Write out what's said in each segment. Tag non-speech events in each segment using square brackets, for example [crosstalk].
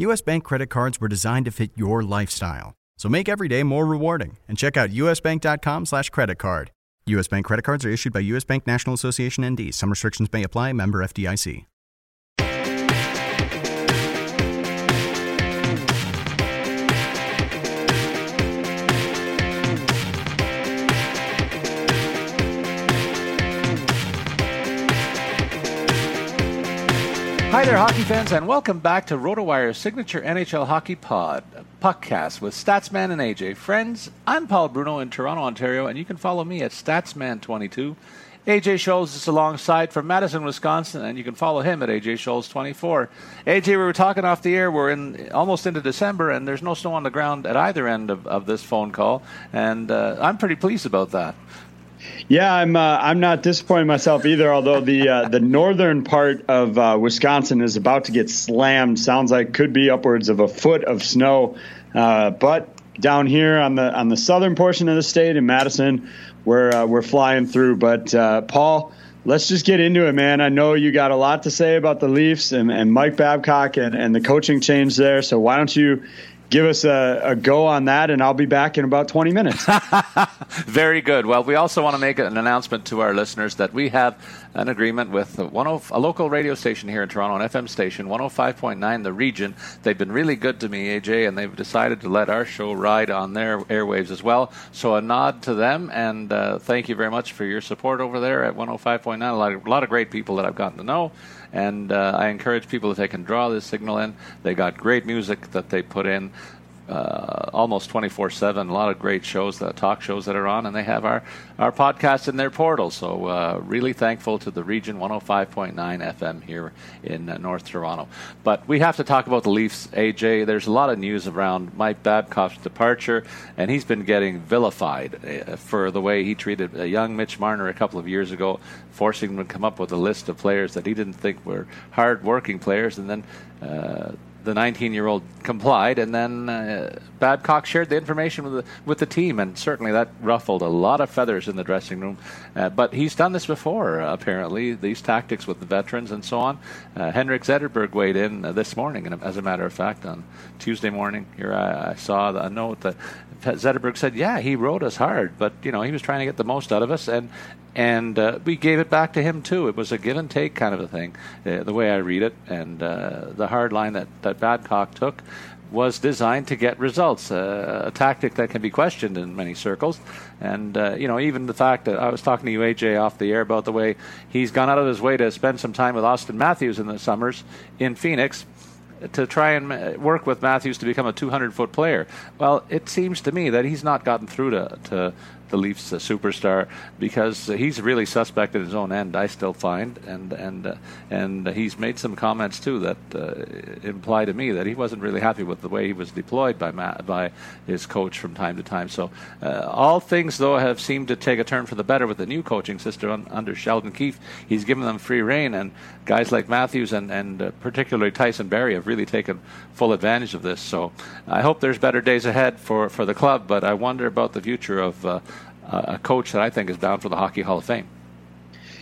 US Bank credit cards were designed to fit your lifestyle. So make every day more rewarding and check out usbank.com slash credit card. US Bank credit cards are issued by US Bank National Association ND. Some restrictions may apply. Member FDIC. Hi there, hockey fans, and welcome back to RotoWire's signature NHL Hockey Pod, Puckcast with Statsman and AJ. Friends, I'm Paul Bruno in Toronto, Ontario, and you can follow me at Statsman22. AJ Scholz is alongside from Madison, Wisconsin, and you can follow him at AJ Scholz24. AJ, we were talking off the air. We're in almost into December, and there's no snow on the ground at either end of, of this phone call, and uh, I'm pretty pleased about that. Yeah, I'm. Uh, I'm not disappointed myself either. Although the uh, the northern part of uh, Wisconsin is about to get slammed. Sounds like could be upwards of a foot of snow. Uh, but down here on the on the southern portion of the state in Madison, we're uh, we're flying through. But uh, Paul, let's just get into it, man. I know you got a lot to say about the Leafs and, and Mike Babcock and, and the coaching change there. So why don't you give us a, a, go on that, and I'll be back in about 20 minutes. [laughs] Very good. Well, we also want to make an announcement to our listeners that we have an agreement with of, a local radio station here in Toronto, an FM station, 105.9 The Region. They've been really good to me, AJ, and they've decided to let our show ride on their airwaves as well. So a nod to them, and uh, thank you very much for your support over there at 105.9. A lot of, a lot of great people that I've gotten to know. And uh, I encourage people if they can draw this signal in. They got great music that they put in uh, almost 24 7. A lot of great shows, the talk shows that are on, and they have our, our podcast in their portal. So, uh, really thankful to the region 105.9 FM here in uh, North Toronto. But we have to talk about the Leafs, AJ. There's a lot of news around Mike Babcock's departure, and he's been getting vilified uh, for the way he treated a young Mitch Marner a couple of years ago, forcing him to come up with a list of players that he didn't think were hard working players, and then uh, the 19 year old complied, and then uh, Babcock shared the information with the, with the team, and certainly that ruffled a lot of feathers in the dressing room. Uh, but he's done this before, apparently, these tactics with the veterans and so on. Uh, Henrik Zetterberg weighed in uh, this morning, and as a matter of fact, on Tuesday morning, here I, I saw a note that Zetterberg said, "Yeah, he rode us hard, but you know he was trying to get the most out of us, and and uh, we gave it back to him too. It was a give and take kind of a thing, uh, the way I read it, and uh, the hard line that that Babcock took was designed to get results, uh, a tactic that can be questioned in many circles. And, uh, you know, even the fact that I was talking to you, AJ, off the air about the way he's gone out of his way to spend some time with Auston Matthews in the summers in Phoenix to try and work with Matthews to become a 200 foot player. Well, it seems to me that he's not gotten through to, to the Leafs superstar because he's really suspect in his own end. I still find, and and uh, and he's made some comments too that uh, imply to me that he wasn't really happy with the way he was deployed by Matt, by his coach from time to time. So uh, all things though have seemed to take a turn for the better with the new coaching system under Sheldon Keefe. He's given them free reign, and guys like Matthews and and uh, particularly Tyson Barrie have really taken full advantage of this. So I hope there's better days ahead for for the club, but I wonder about the future of uh, a coach that I think is bound for the Hockey Hall of Fame.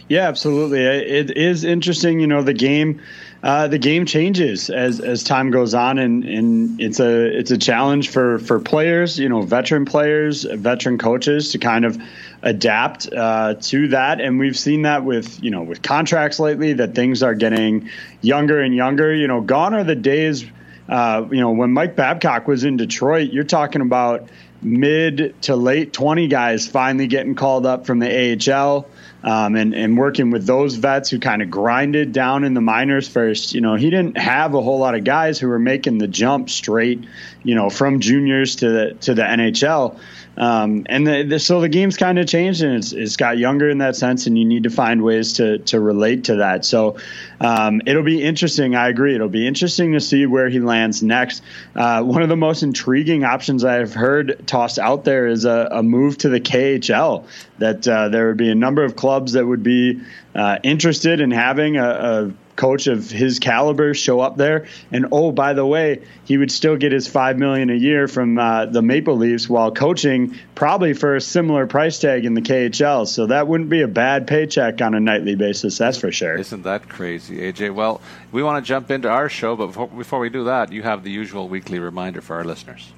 Yeah, absolutely. It is interesting. You know, the game, uh, the game changes as as time goes on, and, and it's a it's a challenge for for players. You know, veteran players, veteran coaches to kind of adapt uh, to that. And we've seen that with you know with contracts lately that things are getting younger and younger. You know, gone are the days uh, you know, when Mike Babcock was in Detroit, you're talking about mid to late 20 guys finally getting called up from the AHL. Um, and, and working with those vets who kind of grinded down in the minors first. You know, he didn't have a whole lot of guys who were making the jump straight, you know, from juniors to the to the NHL. Um, and the, the, so the game's kind of changed and it's, it's got younger in that sense, and you need to find ways to to relate to that. So um, it'll be interesting. I agree. It'll be interesting to see where he lands next. Uh, one of the most intriguing options I've heard tossed out there is a, a move to the KHL. That uh, there would be a number of clubs that would be uh, interested in having a, a coach of his caliber show up there. And oh, by the way, he would still get his five million a year from uh, the Maple Leafs while coaching, probably for a similar price tag in the KHL. So that wouldn't be a bad paycheck on a nightly basis. That's for sure. Isn't that crazy, AJ? Well, we want to jump into our show, but before, before we do that, you have the usual weekly reminder for our listeners.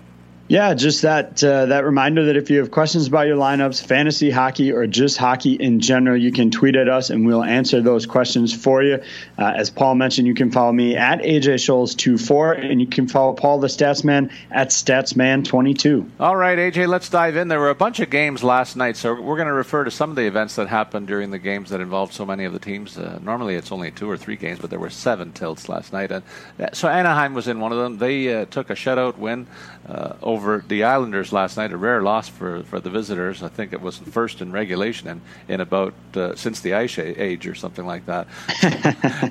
Yeah, just that uh, that reminder that if you have questions about your lineups, fantasy hockey, or just hockey in general, you can tweet at us and we'll answer those questions for you. Uh, as Paul mentioned, you can follow me at AJ Scholz24 and you can follow Paul the Statsman at Statsman22. All right, AJ, let's dive in. There were a bunch of games last night, so we're going to refer to some of the events that happened during the games that involved so many of the teams. Uh, normally it's only two or three games, but there were seven tilts last night. And uh, so Anaheim was in one of them. They uh, took a shutout win uh, over the Islanders last night. A rare loss for, for the visitors. I think it was first in regulation and in about uh, since the ice age or something like that.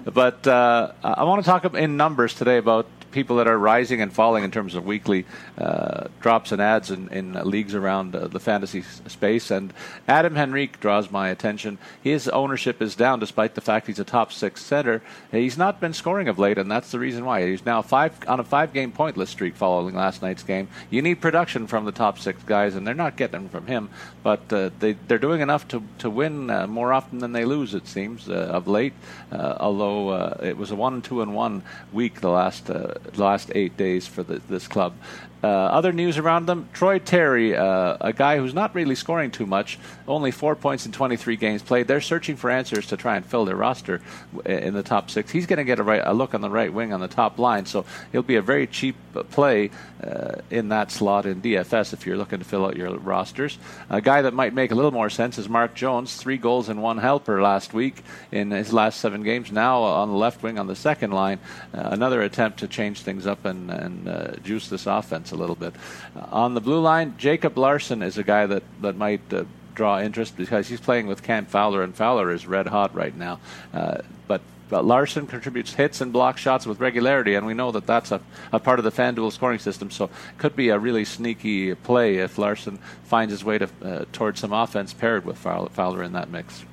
[laughs] but uh, I want to talk in numbers today about people that are rising and falling in terms of weekly uh, drops and ads in, in leagues around uh, the fantasy space. And Adam Henrique draws my attention. His ownership is down despite the fact he's a top six center. He's not been scoring of late, and that's the reason why. He's now five on a five game pointless streak following last night's game. You need production from the top six guys, and they're not getting them from him. But uh, they, they're doing enough to, to win uh, more often than they lose, it seems, uh, of late. Uh, although it was a one, two, and one week the last last eight days for the, this club. Uh, other news around them Troy Terry, uh, a guy who's not really scoring too much, only four points in 23 games played. They're searching for answers to try and fill their roster in the top six. He's going to get a, right, a, look on the right wing on the top line, so he'll be a very cheap play uh, in that slot in DFS if you're looking to fill out your rosters. A guy that might make a little more sense is Max Jones, three goals and one helper last week in his last seven games. Now on the left wing on the second line, uh, another attempt to change things up and, and uh, juice this offense a little bit. Uh, on the blue line, Jacob Larsson is a guy that, that might uh, draw interest because he's playing with Cam Fowler, and Fowler is red hot right now. Uh, but but Larsson contributes hits and block shots with regularity, and we know that that's a, a part of the FanDuel scoring system. So could be a really sneaky play if Larsson finds his way to uh, towards some offense paired with Fowler in that mix.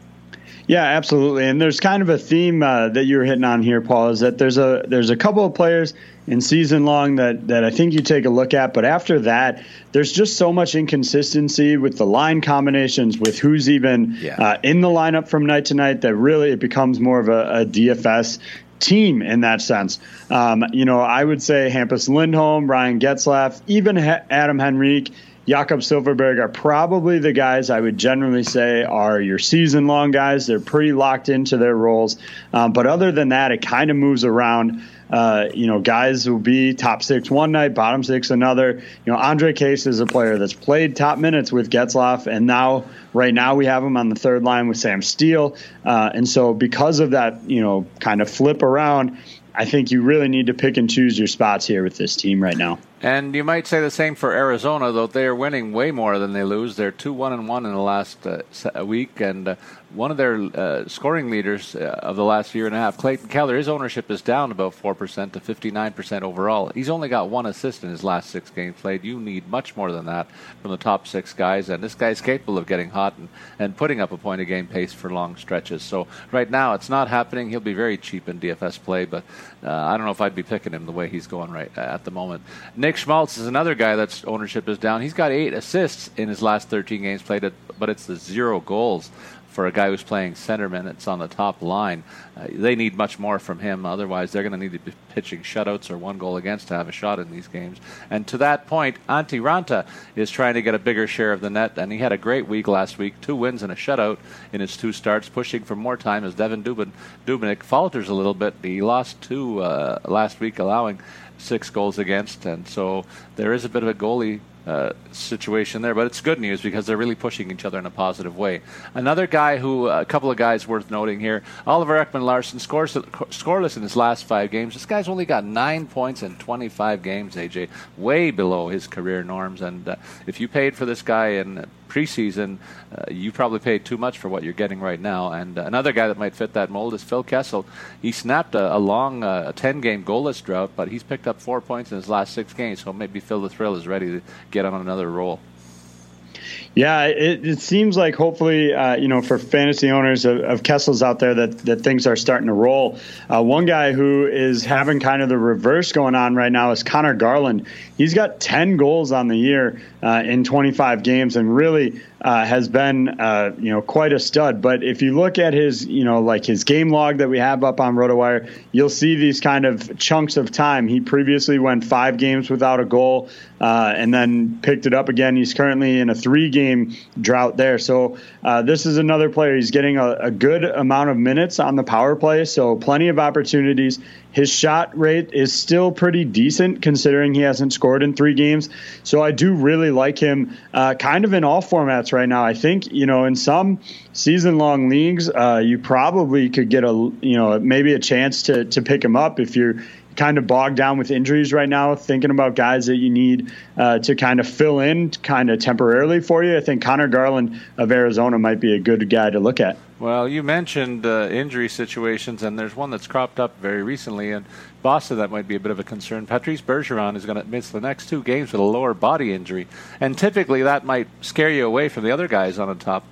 Yeah, absolutely. And there's kind of a theme uh, that you were hitting on here, Paul, is that there's a there's a couple of players in season long that that I think you take a look at, but after that, there's just so much inconsistency with the line combinations, with who's even yeah. uh, in the lineup from night to night, that really it becomes more of a, a DFS team in that sense. Um, you know, I would say Hampus Lindholm, Ryan Getzlaf, even Adam Henrique Jakob Silfverberg are probably the guys I would generally say are your season long guys. They're pretty locked into their roles. Um, but other than that, it kind of moves around. Uh, you know, guys will be top six one night, bottom six another. You know, Ondrej Kase is a player that's played top minutes with Getzlaf, and now, right now, we have him on the third line with Sam Steel. Uh, and so, because of that, you know, kind of flip around, I think you really need to pick and choose your spots here with this team right now. And you might say the same for Arizona, though they are winning way more than they lose. They're two one and one in the last uh, week, and uh, one of their uh, scoring leaders uh, of the last year and a half, Clayton Keller, his ownership is down about 4% to 59% overall. He's only got one assist in his last six games played. You need much more than that from the top six guys, and this guy's capable of getting hot and, and putting up a point a game pace for long stretches. So right now it's not happening. He'll be very cheap in DFS play, but uh, I don't know if I'd be picking him the way he's going right uh, at the moment. Nick Schmaltz is another guy that's ownership is down. He's got eight assists in his last 13 games played, but it's the zero goals for a guy who's playing center minutes on the top line. Uh, they need much more from him. Otherwise, they're going to need to be pitching shutouts or one goal against to have a shot in these games. And to that point, Antti Raanta is trying to get a bigger share of the net, and he had a great week last week. Two wins and a shutout in his two starts, pushing for more time as Devin Dubin, Dubnyk falters a little bit. He lost two uh, last week, allowing six goals against, and so there is a bit of a goalie uh, situation there. But it's good news because they're really pushing each other in a positive way. Another guy who, a couple of guys worth noting here, Oliver Ekman Larsson scores scoreless in his last five games. This guy's only got nine points in 25 games. AJ, way below his career norms. And uh, if you paid for this guy in preseason, uh, you probably paid too much for what you're getting right now. And uh, another guy that might fit that mold is Phil Kessel. He snapped a, a long uh, 10 game goalless drought, but he's picked up four points in his last six games. So maybe Phil the Thrill is ready to get on another roll. Yeah, it, it seems like hopefully, uh, you know, for fantasy owners of, of, Kessel's out there that, that things are starting to roll. Uh, one guy who is having kind of the reverse going on right now is Conor Garland. He's got 10 goals on the year uh, in 25 games and really uh, has been, uh, you know, quite a stud. But if you look at his, you know, like his game log that we have up on RotoWire, you'll see these kind of chunks of time. He previously went five games without a goal uh, and then picked it up again. He's currently in a three game drought there. So uh, this is another player. He's getting a, a good amount of minutes on the power play, so plenty of opportunities. His shot rate is still pretty decent considering he hasn't scored in three games. So I do really like him uh, kind of in all formats right now. I think, you know, in some season long leagues, uh, you probably could get a, you know, maybe a chance to, to pick him up if you're kind of bogged down with injuries right now, thinking about guys that you need uh, to kind of fill in kind of temporarily for you. I think Conor Garland of Arizona might be a good guy to look at. Well, you mentioned uh, injury situations, and there's one that's cropped up very recently in Boston that might be a bit of a concern. Patrice Bergeron is going to miss the next two games with a lower body injury, and typically that might scare you away from the other guys on the top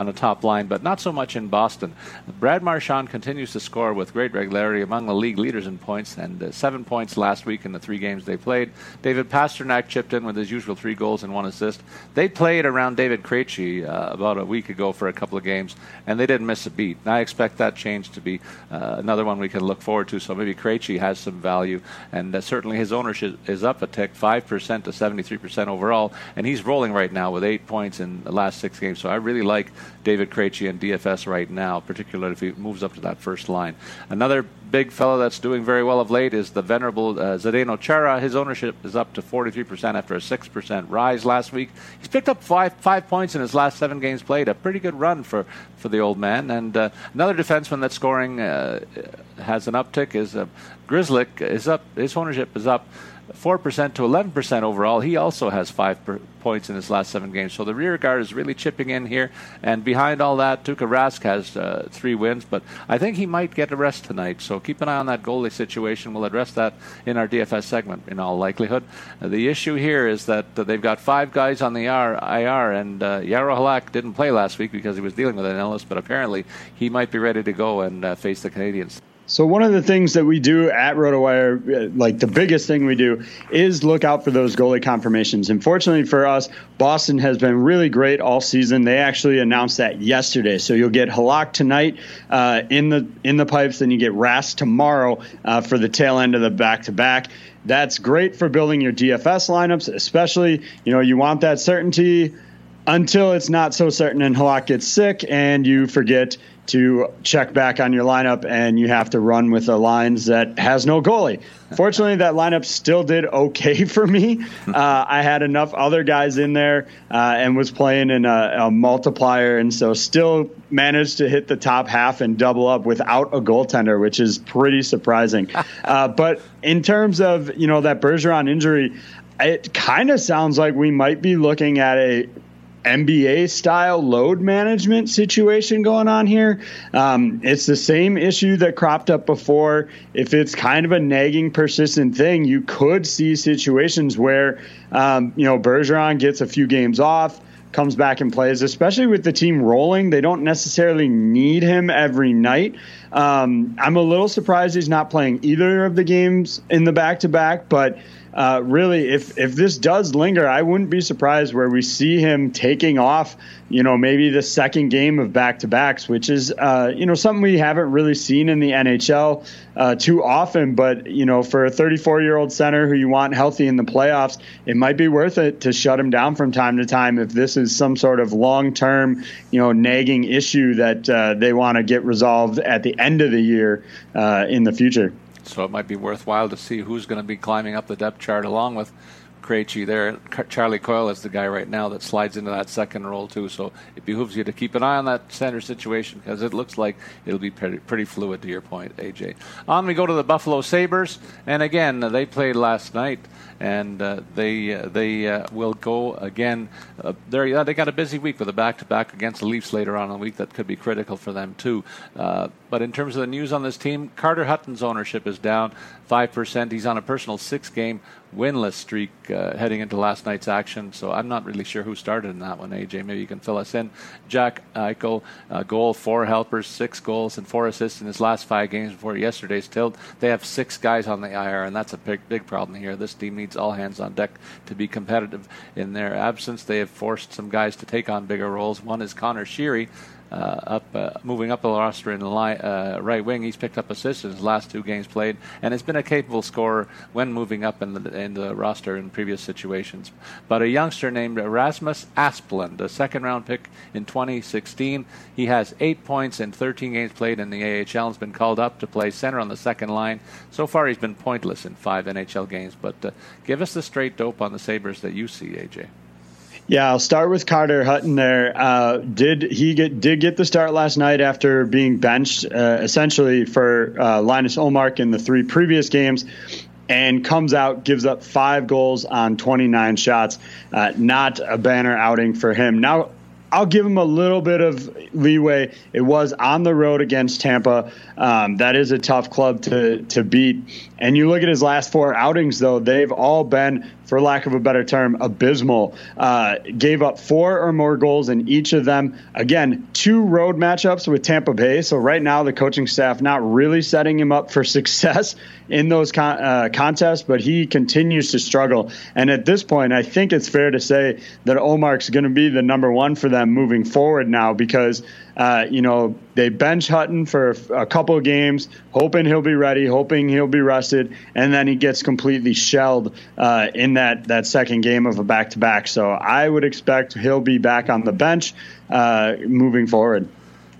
on the top line, but not so much in Boston. Brad Marchand continues to score with great regularity among the league leaders in points, and uh, seven points last week in the three games they played. David Pastrnak chipped in with his usual three goals and one assist. They played around David Krejci uh, about a week ago for a couple of games, and they didn't miss a beat. And I expect that change to be uh, another one we can look forward to. So maybe Krejci has some value, and uh, certainly his ownership is up a tick, five percent to seventy-three percent overall, and he's rolling right now with eight points in the last six games. So I really like David Krejci in DFS right now, particularly if he moves up to that first line. Another big fellow that's doing very well of late is the venerable uh, Zdeno Chara. His ownership is up to 43% after a 6% rise last week. He's picked up five five points in his last seven games played. A pretty good run for, for the old man. And uh, another defenseman that's scoring uh, has an uptick is uh, Grzelcyk. Is up. His ownership is up 4% to 11% overall. He also has five per- points in his last seven games. So the rear guard is really chipping in here. And behind all that, Tuukka Rask has uh, three wins, but I think he might get a rest tonight. So keep an eye on that goalie situation. We'll address that in our DFS segment in all likelihood. Uh, the issue here is that uh, they've got five guys on the IR, and uh, Jaro Halak didn't play last week because he was dealing with an illness, but apparently he might be ready to go and uh, face the Canadiens. So one of the things that we do at RotoWire, uh, like the biggest thing we do, is look out for those goalie confirmations. Unfortunately for us, Boston has been really great all season. They actually announced that yesterday. So you'll get Halak tonight uh, in the in the pipes, then you get Rask tomorrow uh, for the tail end of the back to back. That's great for building your DFS lineups, especially you know you want that certainty until it's not so certain and Halak gets sick and you forget to check back on your lineup and you have to run with a lines that has no goalie. Fortunately, that lineup still did okay [laughs] for me. Uh, I had enough other guys in there uh, and was playing in a, a, multiplier, and so still managed to hit the top half and double up without a goaltender, which is pretty surprising. [laughs] Uh, but in terms of you know that Bergeron injury, it kind of sounds like we might be looking at a NBA style load management situation going on here. Um, it's the same issue that cropped up before. If it's kind of a nagging, persistent thing, you could see situations where, um, you know, Bergeron gets a few games off, comes back and plays, especially with the team rolling. They don't necessarily need him every night. Um, I'm a little surprised he's not playing either of the games in the back to back, but uh, really, if if this does linger, I wouldn't be surprised where we see him taking off. You know, maybe the second game of back to backs, which is uh, you know something we haven't really seen in the NHL uh, too often. But you know, for a 34 year old center who you want healthy in the playoffs, it might be worth it to shut him down from time to time if this is some sort of long term, you know, nagging issue that uh, they want to get resolved at the end of the year uh, in the future. So it might be worthwhile to see who's going to be climbing up the depth chart along with Krejci there. Charlie Coyle is the guy right now that slides into that second role too. So it behooves you to keep an eye on that center situation because it looks like it'll be pretty, pretty, fluid. To your point, AJ. On we go to the Buffalo Sabres, and again they played last night and uh, they uh, they uh, will go again. Uh, they they got a busy week with a back-to-back against the Leafs later on in the week that could be critical for them too. But in terms of the news on this team, Carter Hutton's ownership is down five percent. He's on a personal six-game winless streak uh, heading into last night's action. So I'm not really sure who started in that one. AJ, maybe you can fill us in. Jack Eichel, uh, goal, four helpers, six goals, and four assists in his last five games before yesterday's tilt. They have six guys on the IR, and that's a big, big problem here. This team needs all hands on deck to be competitive. In their absence, they have forced some guys to take on bigger roles. One is Connor Sheary up, uh, moving up the roster in the line, uh, right wing. He's picked up assists in his last two games played, and has been a capable scorer when moving up in the, in the roster in previous situations. But a youngster named Erasmus Asplund, a second round pick in 2016, he has eight points in 13 games played in the AHL. And has been called up to play center on the second line. So far, he's been pointless in five NHL games. But uh, give us the straight dope on the Sabres that you see, AJ. Yeah, I'll start with Carter Hutton. There, uh, did he get did get the start last night after being benched uh, essentially for uh, Linus Ullmark in the three previous games, and comes out gives up five goals on 29 shots. Uh, not a banner outing for him. Now, I'll give him a little bit of leeway. It was on the road against Tampa. Um, that is a tough club to to beat. And you look at his last four outings, though, they've all been for lack of a better term, abysmal. Uh, gave up four or more goals in each of them. Again, two road matchups with Tampa Bay. So right now, the coaching staff not really setting him up for [laughs] success in those con- uh, contests, but he continues to struggle. And at this point, I think it's fair to say that Ullmark's going to be the number one for them moving forward now because uh, you know, they bench Hutton for a couple of games, hoping he'll be ready, hoping he'll be rested, and then he gets completely shelled uh, in that, that second game of a back to back. So I would expect he'll be back on the bench uh, moving forward.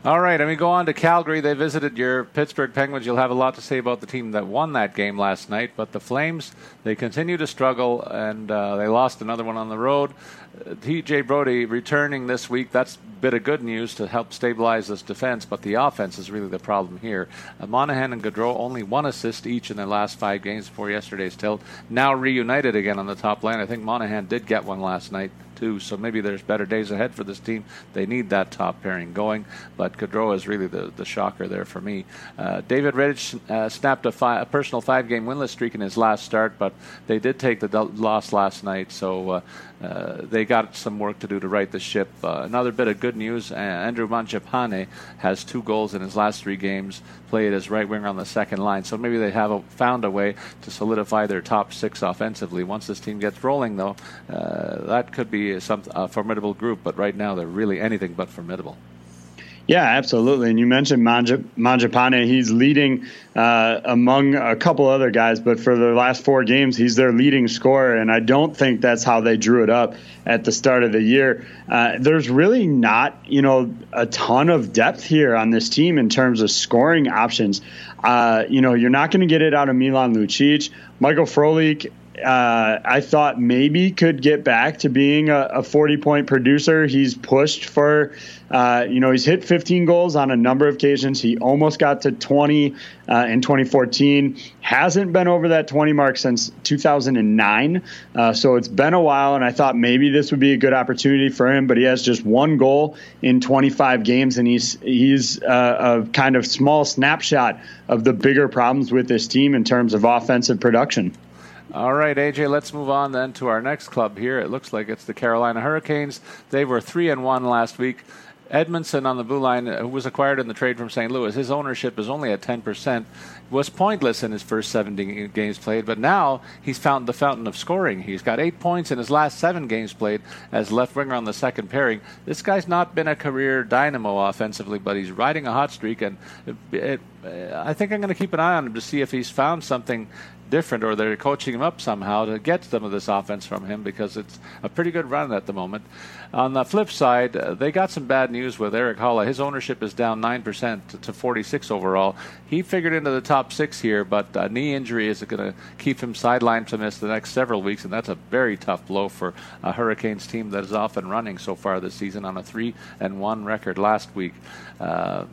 All right, and we go on to Calgary. They visited your Pittsburgh Penguins. You'll have a lot to say about the team that won that game last night, but the Flames, they continue to struggle, and uh, they lost another one on the road. TJ Brodie returning this week. That's a bit of good news to help stabilize this defense, but the offense is really the problem here. Uh, Monahan and Gaudreau only one assist each in their last five games before yesterday's tilt. Now reunited again on the top line. I think Monahan did get one last night too. So maybe there's better days ahead for this team. They need that top pairing going, but Gaudreau is really the, the shocker there for me. Uh, David Rittich uh, snapped a, a, personal five-game winless streak in his last start, but they did take the loss last night, so uh, uh, they got some work to do to right the ship. Uh, another bit of good news: uh, Andrew Mangiapane has two goals in his last three games. Played as right winger on the second line, so maybe they have a, found a way to solidify their top six offensively. Once this team gets rolling, though, that could be some a formidable group. But right now, they're really anything but formidable. Yeah, absolutely. And you mentioned Manja, Mangiapane. He's leading uh, among a couple other guys, but for the last four games, he's their leading scorer. And I don't think that's how they drew it up at the start of the year. Uh, there's really not, you know, a ton of depth here on this team in terms of scoring options. Uh, you know, you're not going to get it out of Milan Lucic. Michael Frolik uh, I thought maybe could get back to being a, a 40 point producer. He's pushed for, uh, you know, he's hit 15 goals on a number of occasions. He almost got to 20 uh, in 2014. Hasn't been over that 20 mark since 2009. Uh, so it's been a while, and I thought maybe this would be a good opportunity for him. But he has just one goal in 25 games, and he's he's uh, a kind of small snapshot of the bigger problems with this team in terms of offensive production. All right, AJ, let's move on then to our next club here. It looks like it's the Carolina Hurricanes. They were 3 and 1 last week. Edmundson on the blue line, uh, who was acquired in the trade from St. Louis, his ownership is only at 10%, was pointless in his first 17 games played, but now he's found the fountain of scoring. He's got eight points in his last seven games played as left winger on the second pairing. This guy's not been a career dynamo offensively, but he's riding a hot streak, and it, it, I think I'm going to keep an eye on him to see if he's found something different, or they're coaching him up somehow to get some of this offense from him because it's a pretty good run at the moment. On the flip side, uh, they got some bad news with Erik Haula. His ownership is down 9% to, to 46 overall. He figured into the top six here, but a knee injury is going to keep him sidelined to miss the next several weeks, and that's a very tough blow for a Hurricanes team that is off and running so far this season on a 3 and 1 record last week. Uh,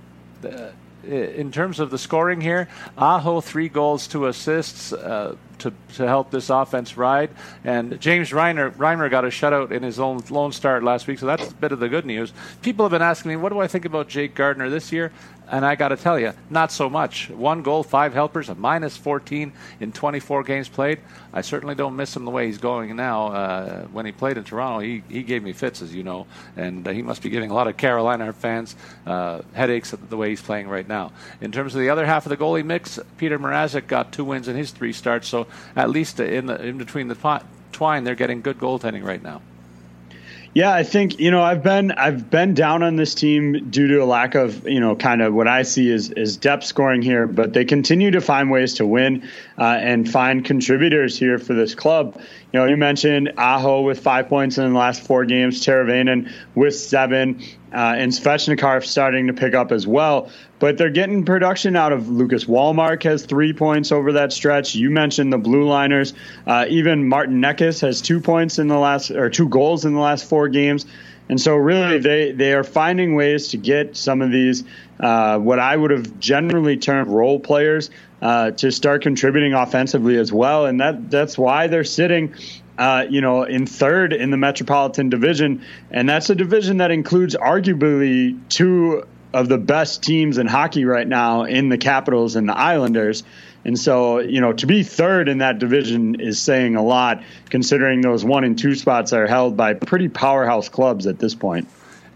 the, in terms of the scoring here, Aho three goals, two assists uh, to, to help this offense ride. And James Reimer, Reimer got a shutout in his own lone start last week, so that's a bit of the good news. People have been asking me, what do I think about Jake Gardiner this year? And I got to tell you, not so much. One goal, five helpers, a minus 14 in 24 games played. I certainly don't miss him the way he's going now. Uh, when he played in Toronto, he, he gave me fits, as you know, and uh, he must be giving a lot of Carolina fans uh, headaches the way he's playing right now. In terms of the other half of the goalie mix, Petr Mrazek got two wins in his three starts, so at least in, the, in between the twine, they're getting good goaltending right now. Yeah, I think you know I've been I've been down on this team due to a lack of you know kind of what I see is is depth scoring here, but they continue to find ways to win uh, and find contributors here for this club. You know, you mentioned Aho with five points in the last four games, Teravainen with seven, uh, and Svechnikov starting to pick up as well. But they're getting production out of Lucas Wallmark has three points over that stretch. You mentioned the blue liners. Uh, even Martin Necas has two points in the last or two goals in the last four games. And so, really, they, they are finding ways to get some of these, uh, what I would have generally termed role players, uh, to start contributing offensively as well. And that that's why they're sitting uh, you know, in third in the Metropolitan Division, and that's a division that includes arguably two of the best teams in hockey right now in the Capitals and the Islanders. And so, you know, to be third in that division is saying a lot, considering those one and two spots are held by pretty powerhouse clubs at this point.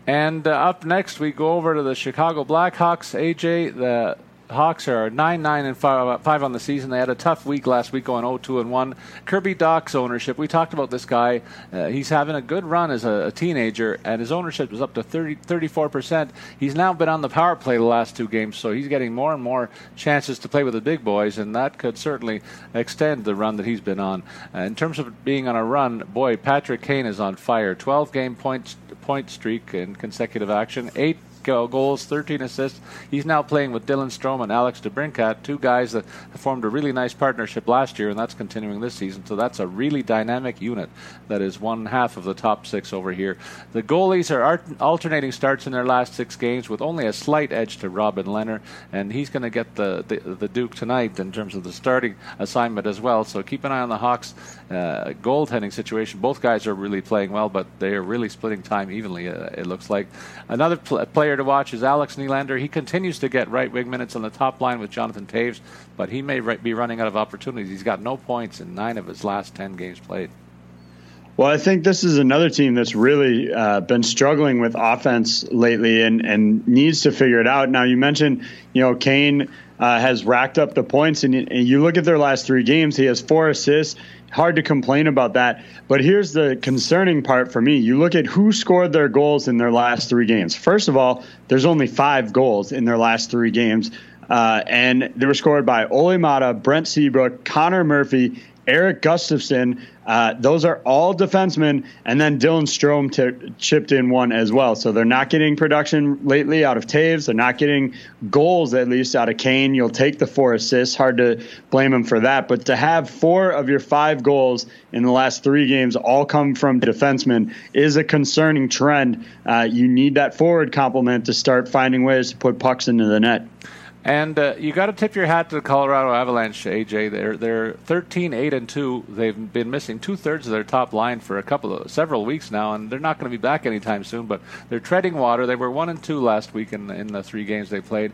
And uh, up next, we go over to the Chicago Blackhawks. AJ, the Hawks are 9 9 and 5, 5 on the season. They had a tough week last week going 0 2 and 1. Kirby Dach's ownership, we talked about this guy. Uh, he's having a good run as a, a, teenager, and his ownership was up to 30, 34%. He's now been on the power play the last two games, so he's getting more and more chances to play with the big boys, and that could certainly extend the run that he's been on. Uh, in terms of being on a run, boy, Patrick Kane is on fire. 12 game point, point streak in consecutive action, 8 goals, 13 assists. He's now playing with Dylan Strome and Alex DeBrincat, two guys that formed a really nice partnership last year, and that's continuing this season. So that's a really dynamic unit that is one half of the top six over here. The goalies are alternating starts in their last six games with only a slight edge to Robin Lehner, and he's going to get the, the, the Duke tonight in terms of the starting assignment as well. So keep an eye on the Hawks' uh, goaltending situation. Both guys are really playing well, but they are really splitting time evenly. Uh, it looks like another pl- player to watch is Alex Nylander. He continues to get right wing minutes on the top line with Jonathan Toews, but he may be running out of opportunities. He's got no points in nine of his last 10 games played. Well, I think this is another team that's really uh, been struggling with offense lately and, and needs to figure it out. Now, you mentioned, you know, Kane uh, has racked up the points, and, and you look at their last three games, he has four assists hard to complain about that. But here's the concerning part for me. You look at who scored their goals in their last three games. First of all, there's only five goals in their last three games. Uh, and they were scored by Olli Maatta, Brent Seabrook, Connor Murphy, Erik Gustafsson. Uh, those are all defensemen, and then Dylan Strome t- chipped in one as well. So they're not getting production lately out of Toews. They're not getting goals at least out of Kane. You'll take the four assists. Hard to blame him for that. But to have four of your five goals in the last three games all come from defensemen is a concerning trend. Uh, you need that forward complement to start finding ways to put pucks into the net. And uh, you got to tip your hat to the Colorado Avalanche, AJ. They're they're 13, 8, and two. They've been missing two thirds of their top line for a couple of several weeks now, and they're not going to be back anytime soon. But they're treading water. They were one and two last week in in the three games they played.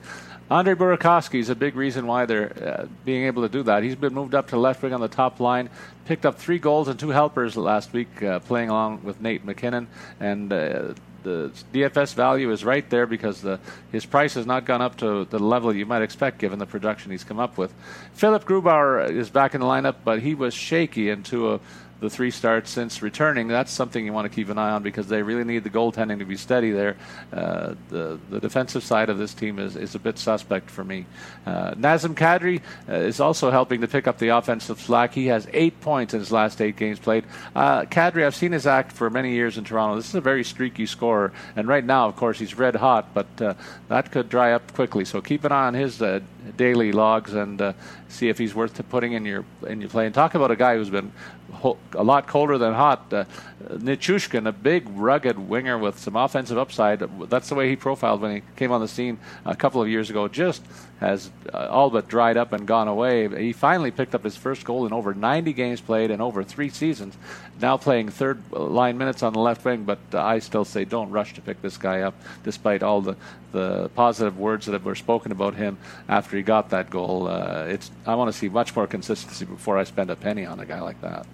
Andre Burakovsky is a big reason why they're uh, being able to do that. He's been moved up to left wing on the top line, picked up three goals and two helpers last week, uh, playing along with Nate MacKinnon, and uh, the DFS value is right there because the, his price has not gone up to the level you might expect given the production he's come up with. Philipp Grubauer is back in the lineup, but he was shaky into a the three starts since returning. That's something you want to keep an eye on because they really need the goaltending to be steady there. Uh, the the defensive side of this team is, is a bit suspect for me. Uh, Nazem Kadri uh, is also helping to pick up the offensive slack. He has eight points in his last eight games played. Uh, Kadri, I've seen his act for many years in Toronto. This is a very streaky scorer, and right now, of course, he's red hot, but uh, that could dry up quickly. So keep an eye on his uh, daily logs and uh, see if he's worth putting in your in your play. And talk about a guy who's been a lot colder than hot. Uh, Nichushkin, a big, rugged winger with some offensive upside. That's the way he profiled when he came on the scene a couple of years ago. Just has uh, all but dried up and gone away. He finally picked up his first goal in over 90 games played in over three seasons. Now playing third line minutes on the left wing, but uh, I still say don't rush to pick this guy up, despite all the, the positive words that were spoken about him after he got that goal. Uh, it's I want to see much more consistency before I spend a penny on a guy like that.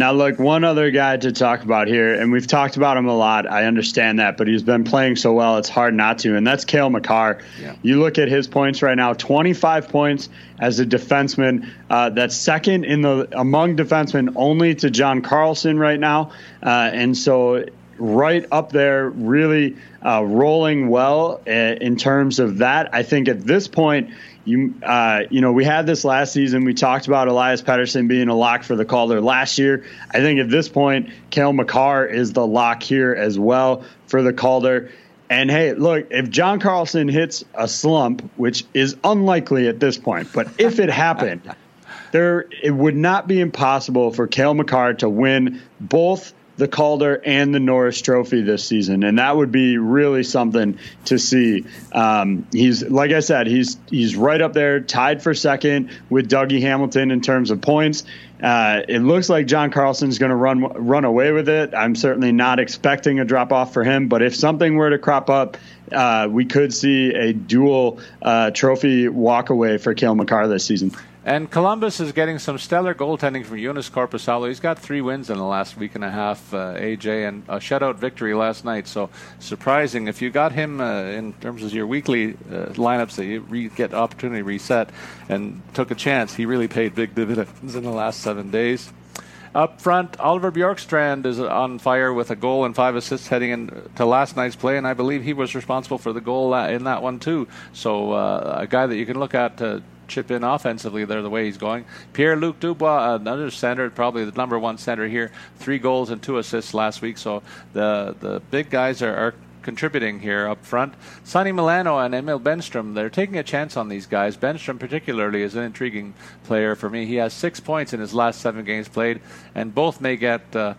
Now, look, one other guy to talk about here, and we've talked about him a lot. I understand that, but he's been playing so well, it's hard not to, and that's Cale Makar. Yeah. You look at his points right now 25 points as a defenseman. Uh, that's second in the among defensemen only to John Carlson right now. Uh, and so, right up there, really uh, rolling well uh, in terms of that. I think at this point, you uh, you know we had this last season. We talked about Elias Pettersson being a lock for the Calder last year. I think at this point, Cale Makar is the lock here as well for the Calder. And hey, look, if John Carlson hits a slump, which is unlikely at this point, but if it happened, [laughs] there it would not be impossible for Cale Makar to win both the Calder and the Norris Trophy this season, and that would be really something to see. Um, he's like I said, he's he's right up there, tied for second with Dougie Hamilton in terms of points. Uh, it looks like John Carlson's going to run run away with it. I'm certainly not expecting a drop off for him, but if something were to crop up, uh, we could see a dual uh, trophy walk away for Cale Makar this season. And Columbus is getting some stellar goaltending from Joonas Korpisalo. He's got three wins in the last week and a half, uh, AJ, and a shutout victory last night. So surprising. If you got him uh, in terms of your weekly uh, lineups that you re- get opportunity reset and took a chance, he really paid big dividends in the last seven days. Up front, Oliver Bjorkstrand is on fire with a goal and five assists heading into last night's play, and I believe he was responsible for the goal uh, in that one too. So uh, a guy that you can look at to chip in offensively there the way he's going. Pierre Luc Dubois, another center, probably the number one center here, three goals and two assists last week. So the the big guys are, are contributing here up front. Sonny Milano and Emil Bemstrom, they're taking a chance on these guys. Bemstrom, particularly, is an intriguing player for me. He has six points in his last seven games played, and both may get uh,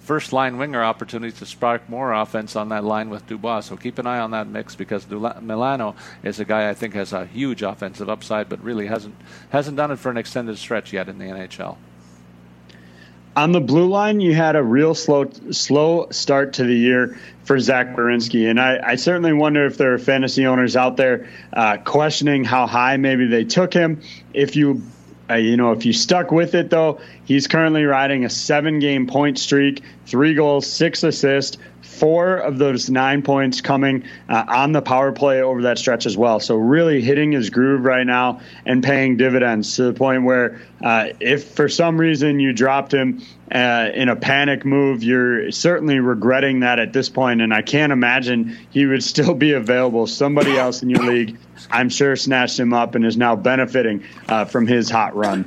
first line winger opportunities to spark more offense on that line with Dubois. So keep an eye on that mix because Dula- Milano is a guy I think has a huge offensive upside, but really hasn't hasn't done it for an extended stretch yet in the NHL. On the blue line, you had a real slow slow start to the year for Zach Werenski, and I, I certainly wonder if there are fantasy owners out there uh, questioning how high maybe they took him. If you uh, you know, if you stuck with it though, he's currently riding a seven-game point streak, three goals, six assists, four of those nine points coming uh, on the power play over that stretch as well. So really hitting his groove right now and paying dividends to the point where uh, if for some reason you dropped him uh, in a panic move, you're certainly regretting that at this point. And I can't imagine he would still be available. Somebody else in your league, I'm sure, snatched him up and is now benefiting uh, from his hot run.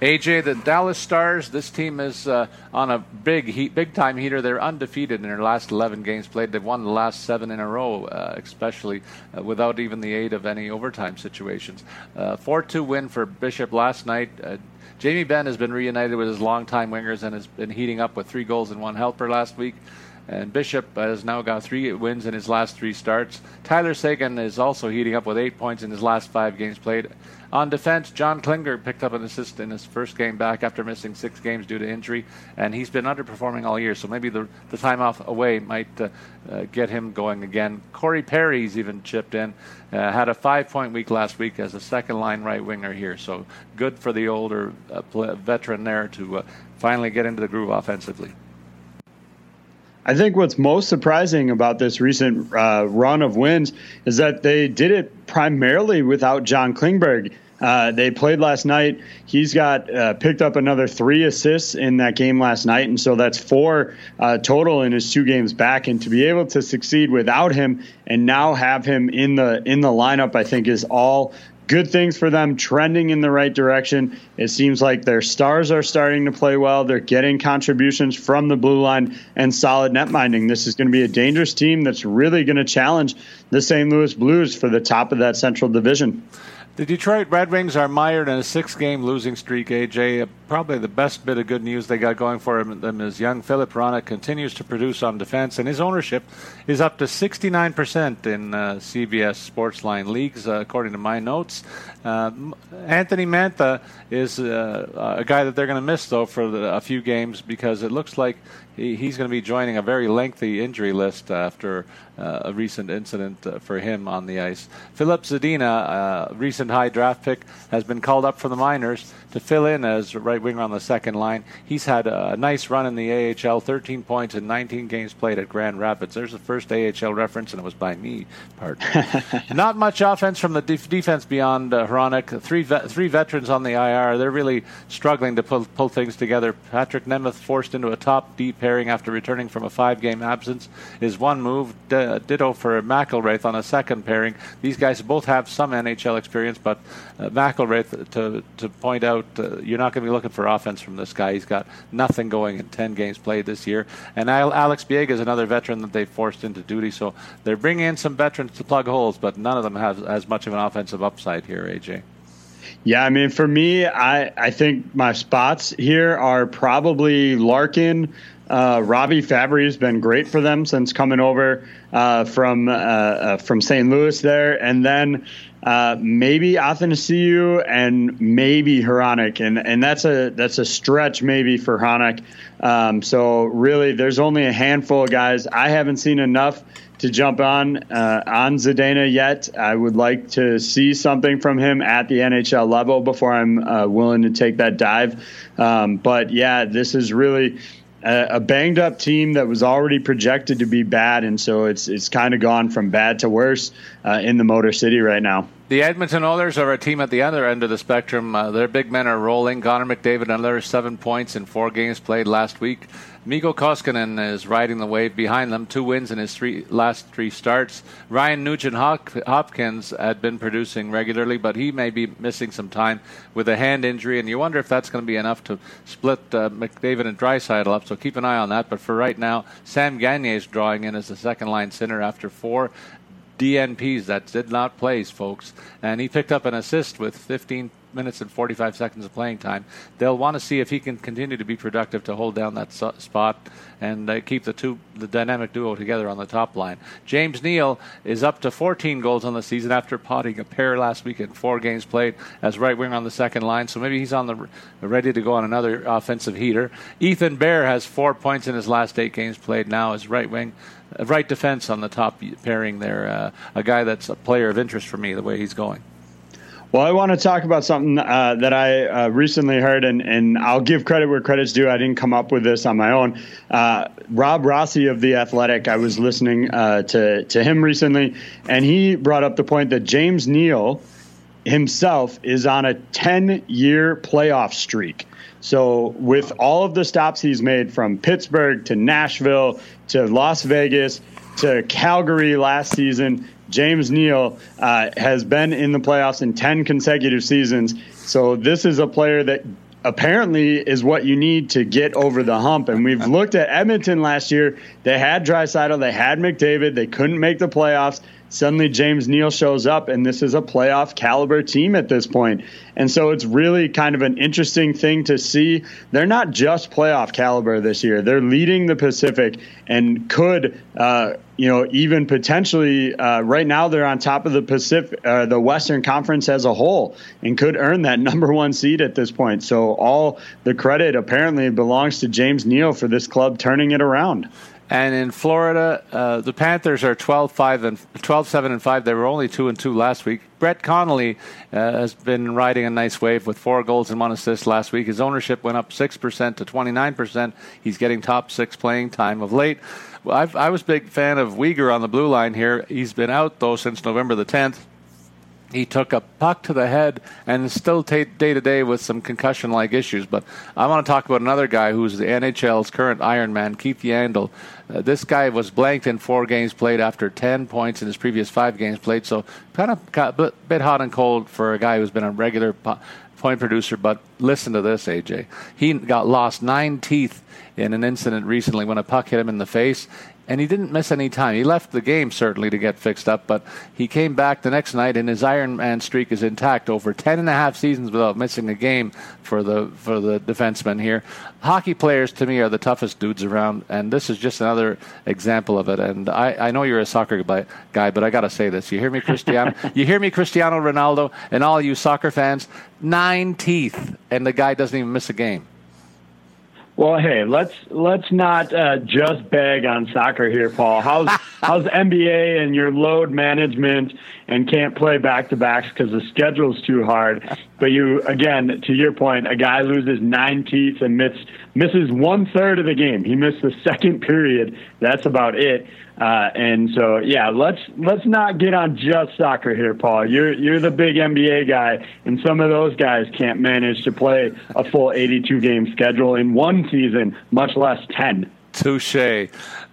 AJ, the Dallas Stars. This team is uh, on a big heat, big time heater. They're undefeated in their last 11 games played. They've won the last seven in a row, uh, especially uh, without even the aid of any overtime situations. Uh, 4-2 win for Bishop last night. Uh, Jamie Benn has been reunited with his longtime wingers and has been heating up with three goals and one helper last week. And Bishop has now got three wins in his last three starts. Tyler Seguin is also heating up with eight points in his last five games played. On defense, John Klingberg picked up an assist in his first game back after missing six games due to injury, and he's been underperforming all year. So maybe the, the time off away might uh, uh, get him going again. Corey Perry's even chipped in, uh, had a five point week last week as a second line right winger here. So good for the older uh, veteran there to uh, finally get into the groove offensively. I think what's most surprising about this recent uh, run of wins is that they did it primarily without John Klingberg. Uh, they played last night. He's got uh, picked up another three assists in that game last night, and so that's four uh, total in his two games back. And to be able to succeed without him and now have him in the in the lineup, I think is all good things for them, trending in the right direction. It seems like their stars are starting to play well. They're getting contributions from the blue line and solid net minding. This is going to be a dangerous team that's really going to challenge the St. Louis Blues for the top of that Central Division. The Detroit Red Wings are mired in a six-game losing streak. AJ, probably the best bit of good news they got going for them is young Filip Hronek continues to produce on defense, and his ownership is up to 69% in uh, CBS Sportsline leagues, uh, according to my notes. Uh, Anthony Mantha is uh, a guy that they're going to miss though for the, a few games because it looks like he, he's going to be joining a very lengthy injury list after uh, a recent incident uh, for him on the ice. Filip Zadina, uh, recent high draft pick, has been called up from the minors to fill in as right winger on the second line. He's had a nice run in the AHL, 13 points in 19 games played at Grand Rapids. There's the first AHL reference, and it was by me. Part. [laughs] Not much offense from the def- defense beyond uh, Hronek. Three ve- three veterans on the IR. They're really struggling to pull, pull things together. Patrik Nemeth forced into a top D pairing after returning from a five game absence is one move. D- ditto for McIlwrath on a second pairing. These guys both have some NHL experience, but uh, McIlwrath, to, to point out, uh, you're not going to be looking for offense from this guy. He's got nothing going in 10 games played this year. And Alex Biega is another veteran that they forced into duty. So they're bringing in some veterans to plug holes, but none of them have as much of an offensive upside here, AJ. Yeah, I mean, for me, I, I think my spots here are probably Larkin. Uh, Robby Fabbri has been great for them since coming over uh, from uh, uh from St. Louis there, and then uh, maybe Athanasiou and maybe Hronek, and and that's a that's a stretch maybe for Hronek. Um, so really, there's only a handful of guys. I haven't seen enough to jump on uh, on Zadina yet. I would like to see something from him at the NHL level before I'm willing to take that dive. Um, but yeah, this is really a, banged up team that was already projected to be bad, and so it's it's kind of gone from bad to worse uh, in the Motor City right now. The Edmonton Oilers are a team at the other end of the spectrum. Uh, their big men are rolling. Connor McDavid another seven points in four games played last week. Mikko Koskinen is riding the wave behind them. Two wins in his three last three starts. Ryan Nugent Hopkins had been producing regularly, but he may be missing some time with a hand injury, and you wonder if that's going to be enough to split uh, McDavid and Draisaitl up. So keep an eye on that. But for right now, Sam Gagner is drawing in as the second line center after four DNPs that did not place, folks. And he picked up an assist with 15 minutes and 45 seconds of playing time. They'll want to see if he can continue to be productive to hold down that spot and uh, keep the two the dynamic duo together on the top line. James Neal is up to 14 goals on the season after potting a pair last week in four games played as right winger on the second line. So maybe he's on the ready to go on another offensive heater. Ethan Bear has four points in his last eight games played now as right wing right defense on the top pairing there. Uh, a guy that's a player of interest for me, the way he's going. Well, I want to talk about something uh, that I uh, recently heard, and, and I'll give credit where credit's due. I didn't come up with this on my own. Uh, Rob Rossi of The Athletic, I was listening uh, to, to him recently, and he brought up the point that James Neal himself is on a 10 year playoff streak. So, with all of the stops he's made from Pittsburgh to Nashville to Las Vegas to Calgary last season, James Neal uh, has been in the playoffs in 10 consecutive seasons. So, this is a player that apparently is what you need to get over the hump. And we've [laughs] looked at Edmonton last year. They had Draisaitl, they had McDavid, they couldn't make the playoffs. Suddenly, James Neal shows up, and this is a playoff caliber team at this point. And so it's really kind of an interesting thing to see. They're not just playoff caliber this year, they're leading the Pacific and could, uh, you know, even potentially uh, right now they're on top of the Pacific, uh, the Western Conference as a whole, and could earn that [laughs] number one seed at this point. So all the credit apparently belongs to James Neal for this club turning it around. And in Florida, uh, the Panthers are 12 5 and 12 7 and 5. They were only 2 and 2 last week. Brett Connolly uh, has been riding a nice wave with four goals and one assist last week. His ownership went up 6% to 29%. He's getting top six playing time of late. I was a big fan of Weegar on the blue line here. He's been out, though, since November the 10th. he took a puck to the head and is still day to day with some concussion like issues. But I want to talk about another guy who's the NHL's current Ironman, Keith Yandle. Uh, this guy was blanked in four games played after 10 points in his previous five games played. So kind of got a bit hot and cold for a guy who's been a regular po- point producer. But listen to this, AJ. He got lost nine teeth in an incident recently when a puck hit him in the face and he didn't miss any time. He left the game certainly to get fixed up, but he came back the next night, and his Iron Man streak is intact. Over ten and a half seasons without missing a game for the for the defenseman here. Hockey players to me are the toughest dudes around, and this is just another example of it. And I, I know you're a soccer guy, but I got to say this: you hear me, Cristiano? [laughs] you hear me, Cristiano Ronaldo, and all you soccer fans? Nine teeth, and the guy doesn't even miss a game. Well, hey, let's let's not uh, just beg on soccer here, Paul. How's [laughs] how's NBA and your load management and can't play back to backs because the schedule's too hard? But you again, to your point, a guy loses nine teeth and miss, misses one third of the game. He missed the [laughs] second period. That's about it. Uh, and so, yeah, let's let's not get on just soccer here, Paul. You're you're the big NBA guy, and some of those guys can't manage to play a full 82 game schedule in one season, much less 10. Touche.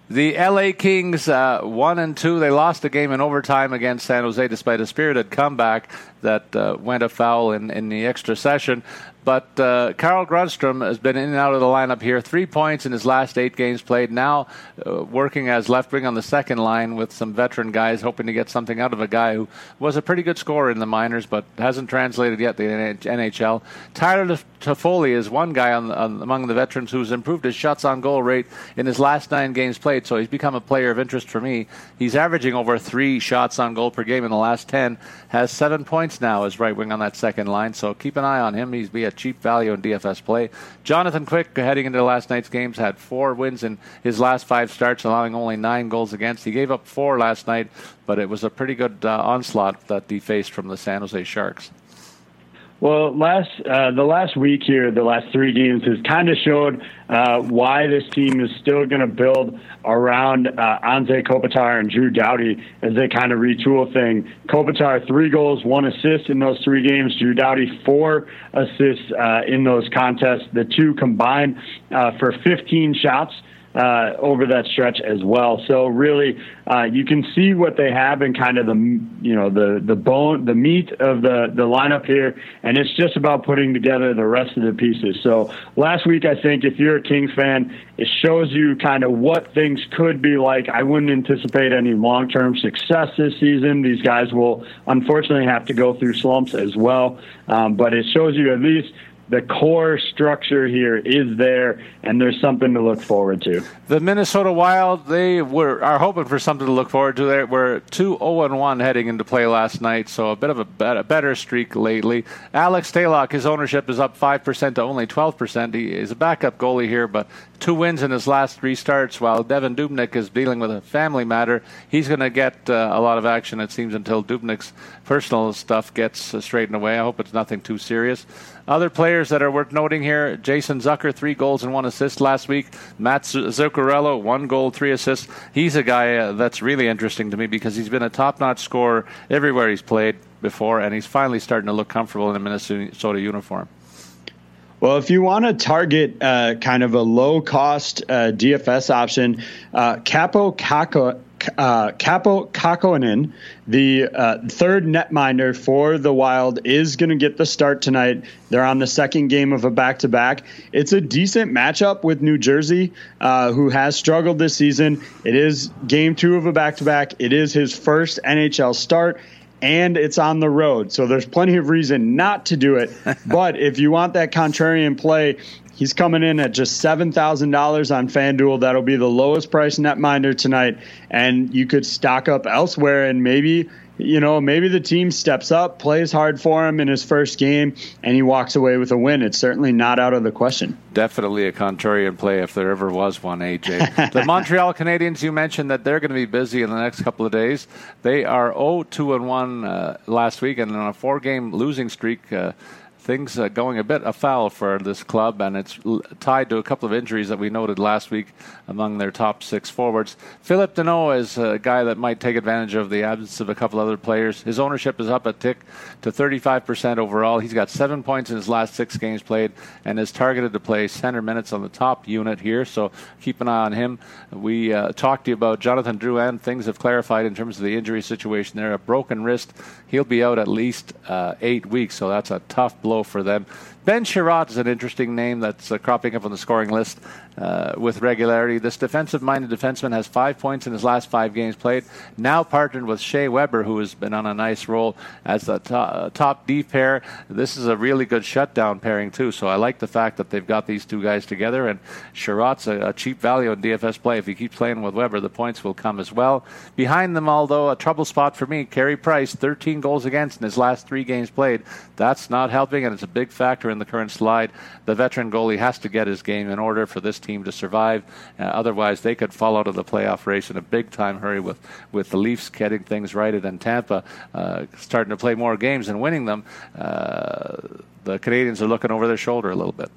The LA Kings, uh, one and two, they lost the game in overtime against San Jose despite a spirited comeback that uh, went afoul in, in the extra session. But uh, Carl Grundstrom has been in and out of the lineup here. Three points in his last eight games played. Now uh, working as left wing on the second line with some veteran guys, hoping to get something out of a guy who was a pretty good scorer in the minors, but hasn't translated yet the NHL. Tyler Toffoli is one guy on, on, among the veterans who's improved his shots on goal rate in his last nine games played. So he's become a player of interest for me. He's averaging over three shots on goal per game in the last ten. Has seven points now as right wing on that second line. So keep an eye on him. He's be a cheap value in DFS play. Jonathan Quick, heading into last night's games, had four wins in his last five starts, allowing only nine goals against. He gave up four last night, but it was a pretty good uh, onslaught that he faced from the San Jose Sharks. Well, last uh, the last week here, the last three games has kind of showed uh, why this team is still going to build around uh, Anze Kopitar and Drew Doughty as they kind of retool thing. Kopitar three goals, one assist in those three games. Drew Doughty four assists uh, in those contests. The two combined uh, for 15 shots uh, over that stretch as well. So really, uh, you can see what they have in kind of the you know the the bone, the meat of the the lineup here, and it's just about putting together the rest of the pieces. So last week, I think if you're a Kings fan, it shows you kind of what things could be like. I wouldn't anticipate any long term success this season. These guys will unfortunately have to go through slumps as well, um, but it shows you at least the core structure here is there, and there's something to look forward to. The Minnesota Wild, they were are hoping for something to look forward to. They were two 0 1 heading into play last night, so a bit of a better, better streak lately. Alex Stalock, his ownership is up 5% to only 12%. He is a backup goalie here, but two wins in his last three starts, while Devan Dubnyk is dealing with a family matter. He's going to get uh, a lot of action, it seems, until Dubnyk's personal stuff gets uh, straightened away. I hope it's nothing too serious. Other players that are worth noting here Jason Zucker, three goals and one assist last week. Mats Zuccarello, one goal, three assists. He's a guy uh, that's really interesting to me because he's been a top notch scorer everywhere he's played before, and he's finally starting to look comfortable in a Minnesota uniform. Well, if you want to target uh, kind of a low cost uh, DFS option, uh, Kaapo Kakko, uh, Kaapo Kahkonen, the uh, third netminder for the Wild, is going to get the start tonight. They're on the second game of a back to back. It's a decent matchup with New Jersey, uh, who has struggled this season. It is game two of a back to back. It is his first NHL start and it's on the road. So there's plenty of reason not to do it. [laughs] but if you want that contrarian play, He's coming in at just $7,000 on FanDuel. That'll be the lowest price netminder tonight. And you could stock up elsewhere and maybe, you know, maybe the team steps up, plays hard for him in his first game, and he walks away with a win. It's certainly not out of the question. Definitely a contrarian play if there ever was one, AJ. [laughs] the Montreal Canadiens, you mentioned that they're going to be busy in the next couple of days. They are 0 2 and 1 uh, last week and on a four game losing streak. Uh, things going a bit afoul for this club, and it's l- tied to a couple of injuries that we noted last week among their top six forwards. Phillip Danault is a guy that might take advantage of the absence of a couple other players. His ownership is up a tick to 35% overall. He's got seven points in his last six games played and is targeted to play center minutes on the top unit here, so keep an eye on him. We uh, talked to you about Jonathan Drouin. Things have clarified in terms of the injury situation there. A broken wrist. He'll be out at least uh, eight weeks, so that's a tough blow for them. Ben Chiarot is an interesting name that's uh, cropping up on the scoring list uh, with regularity. This defensive minded defenseman has five points in his last five games played. Now partnered with Shea Weber, who has been on a nice roll as the top, uh, top D pair. This is a really good shutdown pairing, too. So I like the fact that they've got these two guys together. And Chiarot's a, a cheap value in DFS play. If he keeps playing with Weber, the points will come as well. Behind them, although, a trouble spot for me, Carey Price, 13 goals against in his last three games played. That's not helping, and it's a big factor in the current slide. The veteran goalie has to get his game in order for this team to survive. Uh, otherwise, they could fall out of the playoff race in a big time hurry with, with the Leafs getting things righted and then Tampa uh, starting to play more games and winning them. Uh, the Canadiens are looking over their shoulder a little bit.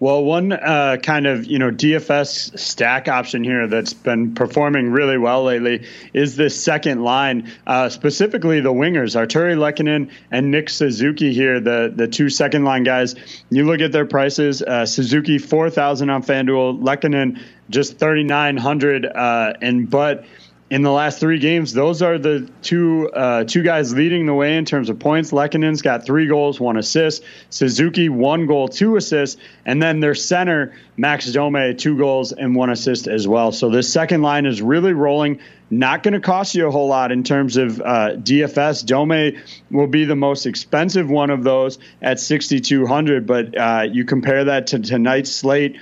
Well, one uh, kind of you know DFS stack option here that's been performing really well lately is this second line, uh, specifically the wingers, Artturi Lehkonen and Nick Suzuki here, the the two second line guys. You look at their prices: uh, Suzuki four thousand on FanDuel, Lehkonen just thirty nine hundred, uh, and but in the last three games, those are the two uh, two guys leading the way in terms of points. Lehkonen's got three goals, one assist. Suzuki one goal, two assists, and then their center Max Domi two goals and one assist as well. So this second line is really rolling. Not going to cost you a whole lot in terms of uh, DFS. Domi will be the most expensive one of those at 6,200, but uh, you compare that to tonight's slate.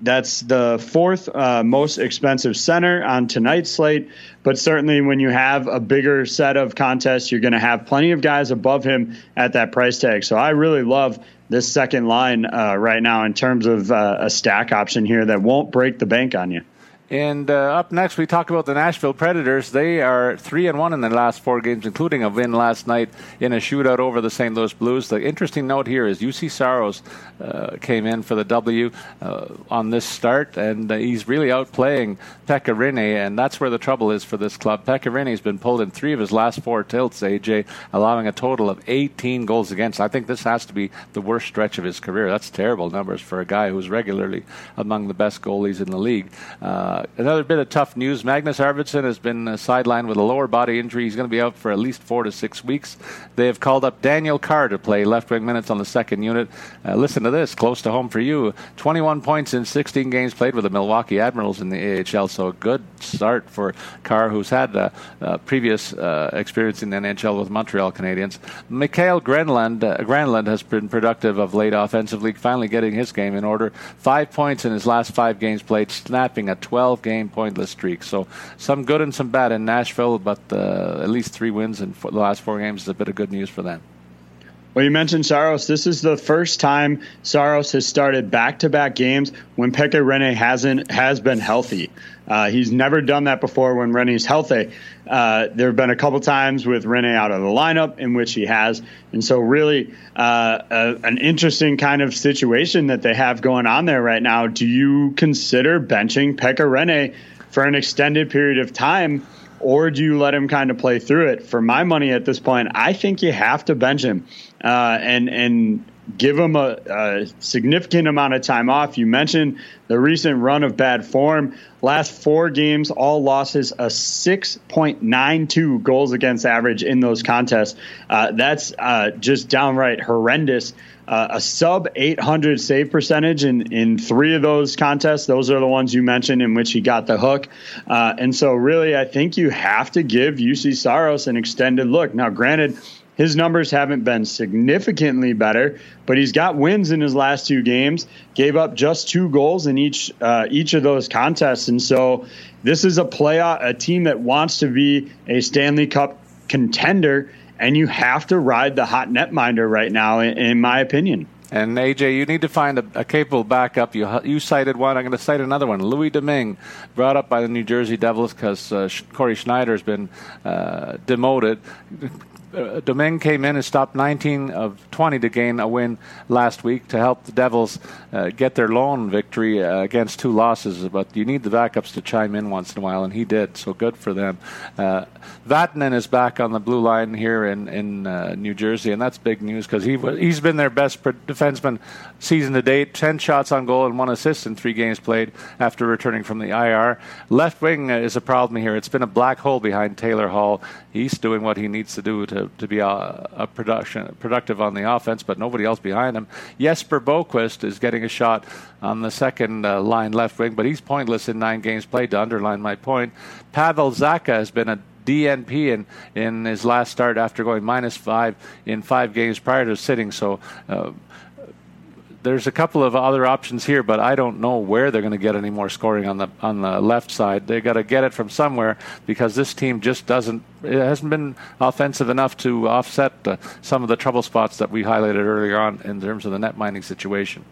That's the fourth uh, most expensive center on tonight's slate. But certainly, when you have a bigger set of contests, you're going to have plenty of guys above him at that price tag. So I really love this second line uh, right now in terms of uh, a stack option here that won't break the bank on you. And uh, up next, we talk about the Nashville Predators. They are three and one in the last four games, including a win last night in a shootout over the St. Louis Blues. The interesting note here is Juuse Saros uh, came in for the W uh, on this start, and uh, he's really outplaying Pekka Rinne, and that's where the trouble is for this club. Pekka Rinne has been pulled in three of his last four tilts, AJ, allowing a total of 18 goals against. I think this has to be the worst stretch of his career. That's terrible numbers for a guy who's regularly among the best goalies in the league. Uh, another bit of tough news. Magnus Arvidsson has been uh, sidelined with a lower body injury. He's going to be out for at least four to six weeks. They have called up Daniel Carr to play left wing minutes on the second unit. Uh, listen to this, close to home for you. 21 points in 16 games played with the Milwaukee Admirals in the AHL. So a good start for Carr, who's had uh, uh previous experience in the NHL with Montreal Canadiens. Mikael Granlund, Granlund has been productive of late offensively, finally getting his game in order. Five points in his last five games played, snapping a 12 12 game pointless streak. So some good and some bad in Nashville, but uh, at least three wins in the last four games is a bit of good news for them. Well, you mentioned Saros. This is the first time Saros has started back-to-back games when Pekka Rinne hasn't has been healthy. Uh, he's never done that before when Rinne's healthy. Uh, there have been a couple times with Rinne out of the lineup in which he has, and so really uh, a, an interesting kind of situation that they have going on there right now. Do you consider benching Pekka Rinne for an extended period of time? Or do you let him kind of play through it? For my money at this point, I think you have to bench him uh, and and give him a, a, significant amount of time off. You mentioned the recent run of bad form. Last four games, all losses, a 6.92 goals against average in those contests. Uh, that's uh, just downright horrendous. Uh, a sub 800 save percentage in, in three of those contests. Those are the ones you mentioned in which he got the hook. Uh, and so, really, I think you have to give Juuse Saros an extended look. Now, granted, his numbers haven't been significantly better, but he's got wins in his last two games. Gave up just two goals in each uh, each of those contests, and so this is a playoff, a team that wants to be a Stanley Cup contender, and you have to ride the hot netminder right now, in, in my opinion. And AJ, you need to find a, a, capable backup. You you cited one. I'm going to cite another one. Louis Domingue, brought up by the New Jersey Devils because uh, Cory Schneider has been uh, demoted uh, Domingue came in and stopped 19 of 20 to gain a win last week to help the Devils uh, get their lone victory uh, against two losses. But you need the backups to chime in once in a while, and he did. So good for them. Uh, Vatanen is back on the blue line here in in uh, New Jersey, and that's big news because he he's been their best defenseman season to date. Ten shots on goal and one assist in three games played after returning from the IR. Left wing is a problem here. It's been a black hole behind Taylor Hall. He's doing what he needs to do to, to be a, a production productive on the offense, but nobody else behind him. Jesper Boqvist is getting a shot on the second uh, line left wing, but he's pointless in nine games played. To underline my point, Pavel Zacha has been a DNP in, in his last start after going minus five in five games prior to sitting. So uh, there's a couple of other options here, but I don't know where they're going to get any more scoring on the on the left side. They got to get it from somewhere because this team just doesn't. It hasn't been offensive enough to offset uh, some of the trouble spots that we highlighted earlier on in terms of the net mining situation.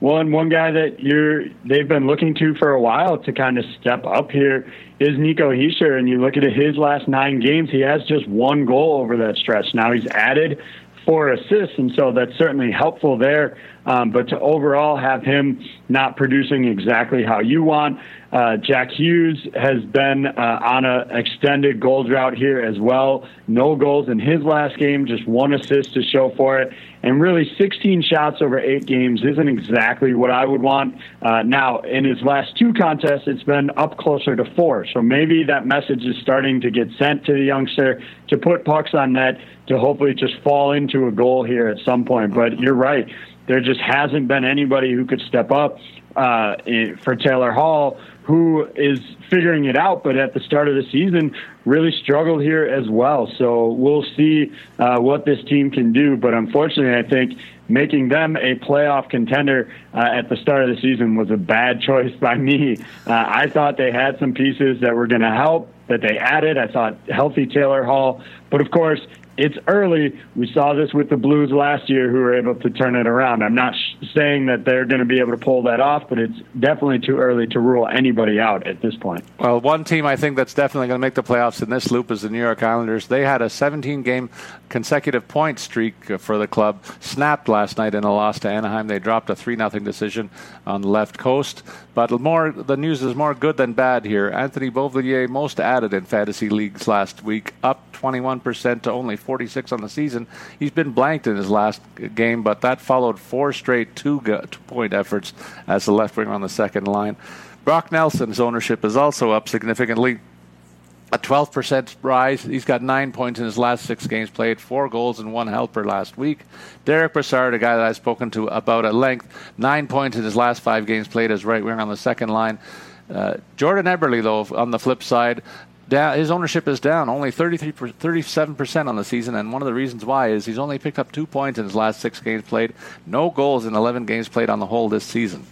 Well, and one guy that you're they've been looking to for a while to kind of step up here is Nico Hischier. And you look at his last nine games, he has just one goal over that stretch. Now he's added four assists, and so that's certainly helpful there. Um, but to overall have him not producing exactly how you want, uh, Jack Hughes has been uh, on an extended goal drought here as well. No goals in his last game, just one assist to show for it. And really, 16 shots over eight games isn't exactly what I would want. Uh, now, in his last two contests, it's been up closer to four. So maybe that message is starting to get sent to the youngster to put pucks on net to hopefully just fall into a goal here at some point. But you're right. There just hasn't been anybody who could step up uh, for Taylor Hall who is figuring it out, but at the start of the season really struggled here as well. So we'll see uh, what this team can do. But unfortunately, I think making them a playoff contender uh, at the start of the season was a bad [laughs] choice by me. Uh, I thought they had some pieces that were going to help that they added. I thought healthy Taylor Hall, but of course it's early. We saw this with the Blues last year, who were able to turn it around. I'm not sh- saying that they're going to be able to pull that off, but it's definitely too early to rule anybody out at this point. Well, one team I think that's definitely going to make the playoffs in this loop is the New York Islanders. They had a 17 game consecutive point streak for the club, snapped last night in a loss to Anaheim. They dropped a 3 0 decision on the left coast. But more, the news is more good than bad here. Anthony Beauvillier, most added in fantasy leagues last week, up 21% to only 46 on the season. He's been blanked in his last game, but that followed four straight two point efforts as the left winger on the second line. Brock Nelson's ownership is also up significantly. A 12% rise. He's got nine points in his last six games played, four goals and one helper last week. Derek Brassard, a guy that I've spoken to about at length, nine points in his last five games played as right winger on the second line. Uh, Jordan Eberle, though, on the flip side, down, his ownership is down only 33 37% on the season and one of the reasons why is he's only picked up 2 points in his last 6 games played no goals in 11 games played on the whole this season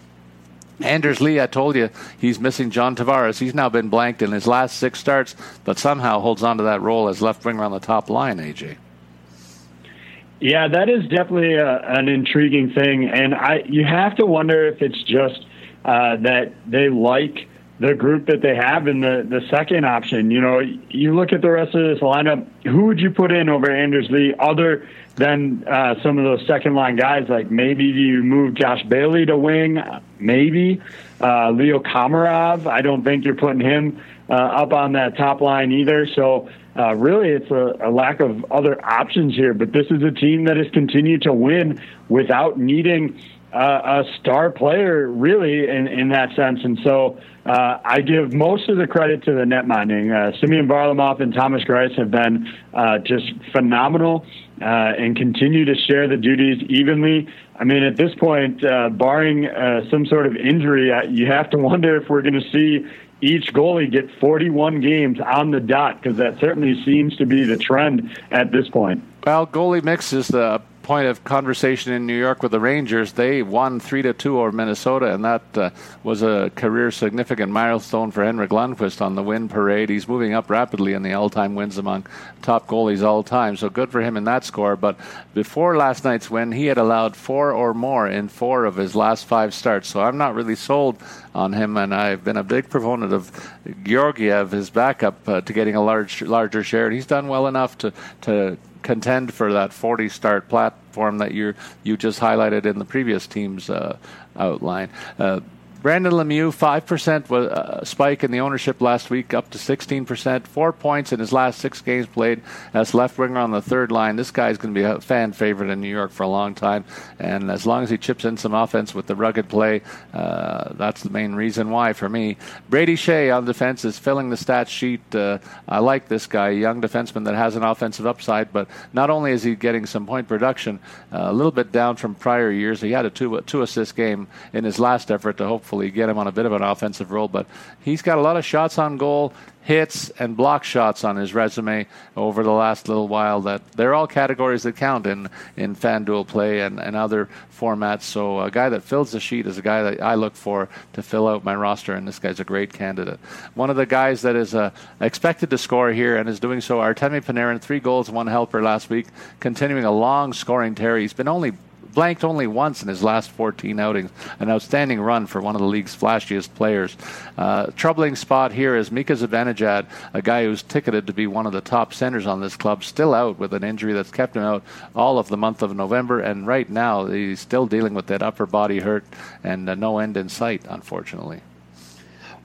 Anders Lee, I told you he's missing John Tavares. He's now been blanked in his last six starts, but somehow holds on to that role as left winger on the top line. AJ. Yeah, that is definitely a, an intriguing thing, and I you have to wonder if it's just uh, that they like the group that they have in the, the second option. You know, you look at the rest of this lineup, who would you put in over Anders Lee other than uh, some of those second line guys? Like maybe you move Josh Bailey to wing, maybe uh, Leo Komarov. I don't think you're putting him uh, up on that top line either. So uh, really, it's a, a, lack of other options here. But this is a team that has continued to win without needing a star player, really, in, in that sense. And so uh, I give most of the credit to the net mining. Uh, Semyon Varlamov and Thomas Greiss have been uh, just phenomenal uh, and continue to share the duties evenly. I mean, at this point, uh, barring uh, some sort of injury, you have to wonder if we're going to see each goalie get 41 games on the dot because that certainly seems to be the trend at this point. Well, goalie mix is the point of conversation in New York with the Rangers. They won three to two over Minnesota, and that uh, was a career significant milestone for Henrik Lundqvist on the win parade. He's moving up rapidly in the all-time wins among top goalies all time. So good for him in that score. But before last night's win, he had allowed four or more in four of his last five starts. So I'm not really sold on him, and I've been a big proponent of Georgiev, his backup, uh, to getting a large, larger share. And he's done well enough to to contend for that 40 start platform that you you just highlighted in the previous team's uh, outline. Uh, Brendan Lemieux, 5% was uh, spike in the ownership last week, up to 16%. Four points in his last six games played as left winger on the third line. This guy's going to be a fan favorite in New York for a long time. And as long as he chips in some offense with the rugged play, uh, that's the main reason why for me. Brady Skjei on defense is filling the stat sheet. Uh, I like this guy, a young defenseman that has an offensive upside, but not only is he getting some point production, uh, a little bit down from prior years, he had a two, two assist game in his last effort to hopefully hopefully get him on a bit of an offensive role. But he's got a lot of shots on goal, hits, and block shots on his resume over the last little while. That they're all categories that count in in FanDuel play and, and other formats. So a guy that fills the sheet is a guy that I look for to fill out my roster, and this guy's a great candidate. One of the guys that is uh, expected to score here and is doing so, Artemi Panarin, three goals, one helper last week, continuing a long scoring tear. He's been only blanked only once in his last 14 outings. An outstanding run for one of the league's flashiest players. Uh, troubling spot here is Mika Zibanejad, a guy who's ticketed to be one of the top centers on this club, still out with an injury that's kept him out all of the month of November. And right now, he's still dealing with that upper body hurt and uh, no end in sight, unfortunately.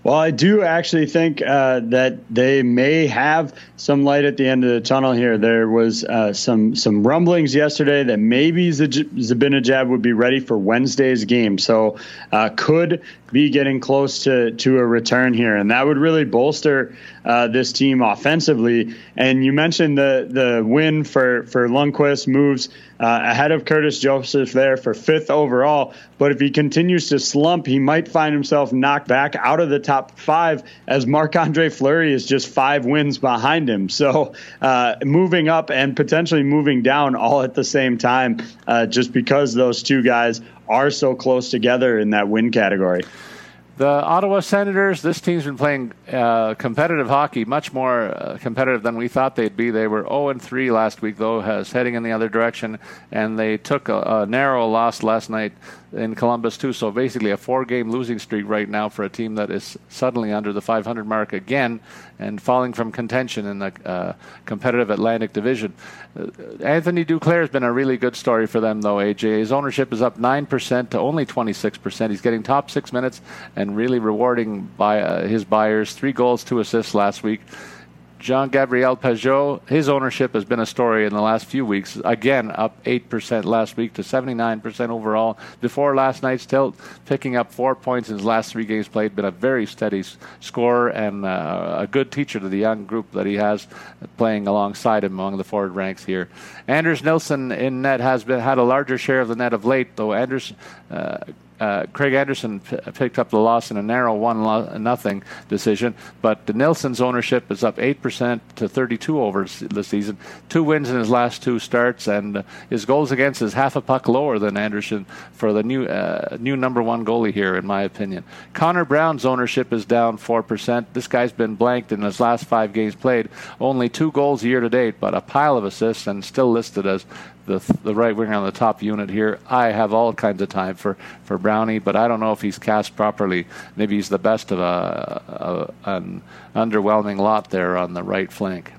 Well, I do actually think uh, that they may have some light at the end of the tunnel here. There was uh, some some rumblings yesterday that maybe Zibanejad would be ready for Wednesday's game, so uh, could be getting close to to a return here, and that would really bolster uh, this team offensively. And you mentioned the the win for for Lundqvist moves uh, ahead of Curtis Joseph there for fifth overall. But if he continues to slump, he might find himself knocked back out of the top five as Marc Andre Fleury is just five wins behind him. So uh, moving up and potentially moving down all at the same time, uh, just because those two guys are so close together in that win category. The Ottawa Senators, this team's been playing uh, competitive hockey, much more uh, competitive than we thought they'd be. They were 0 and 3 last week, though, has heading in the other direction, and they took a, a narrow loss last night in Columbus too. So basically, a four-game losing streak right now for a team that is suddenly under the 500 mark again and falling from contention in the uh, competitive Atlantic Division. Uh, Anthony Duclair has been a really good story for them, though. AJ, his ownership is up nine percent to only 26 percent. He's getting top six minutes and really rewarding by uh, his buyers. Three goals, two assists last week. Jean Gabriel Pageau, his ownership has been a story in the last few weeks. Again, up 8% last week to 79% overall. Before last night's tilt, picking up four points in his last three games played, been a very steady scorer and uh, a good teacher to the young group that he has playing alongside him among the forward ranks here. Anders Nilsson in net has been had a larger share of the net of late, though Anders. Uh, uh, Craig Anderson p- picked up the loss in a narrow one lo- nothing decision, but Nilsson's ownership is up eight percent to 32 over the season. Two wins in his last two starts, and uh, his goals against is half a puck lower than Anderson for the new uh, new number one goalie here, in my opinion. Connor Brown's ownership is down four percent. This guy's been blanked in his last five games played. Only two goals a year to date, but a pile of assists, and still listed as the the right winger on the top unit here. I have all kinds of time for for Brownie, but I don't know if he's cast properly. Maybe he's the best of a, a an underwhelming lot there on the right flank.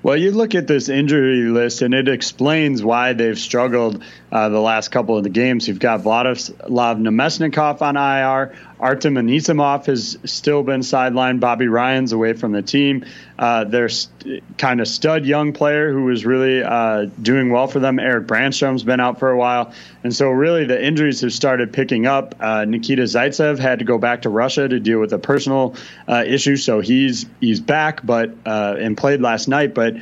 Well, you look at this injury list, and it explains why they've struggled uh, the last couple of the games. You've got Vladislav Namestnikov on IR. Artem Anisimov has still been sidelined. Bobby Ryan's away from the team. Uh, their st- kind of stud young player who was really uh, doing well for them, Erik Brannstrom's been out for a while. And so, really, the injuries have started picking up. Uh, Nikita Zaitsev had to go back to Russia to deal with a personal uh, issue, so he's he's back, but uh, and played last night. But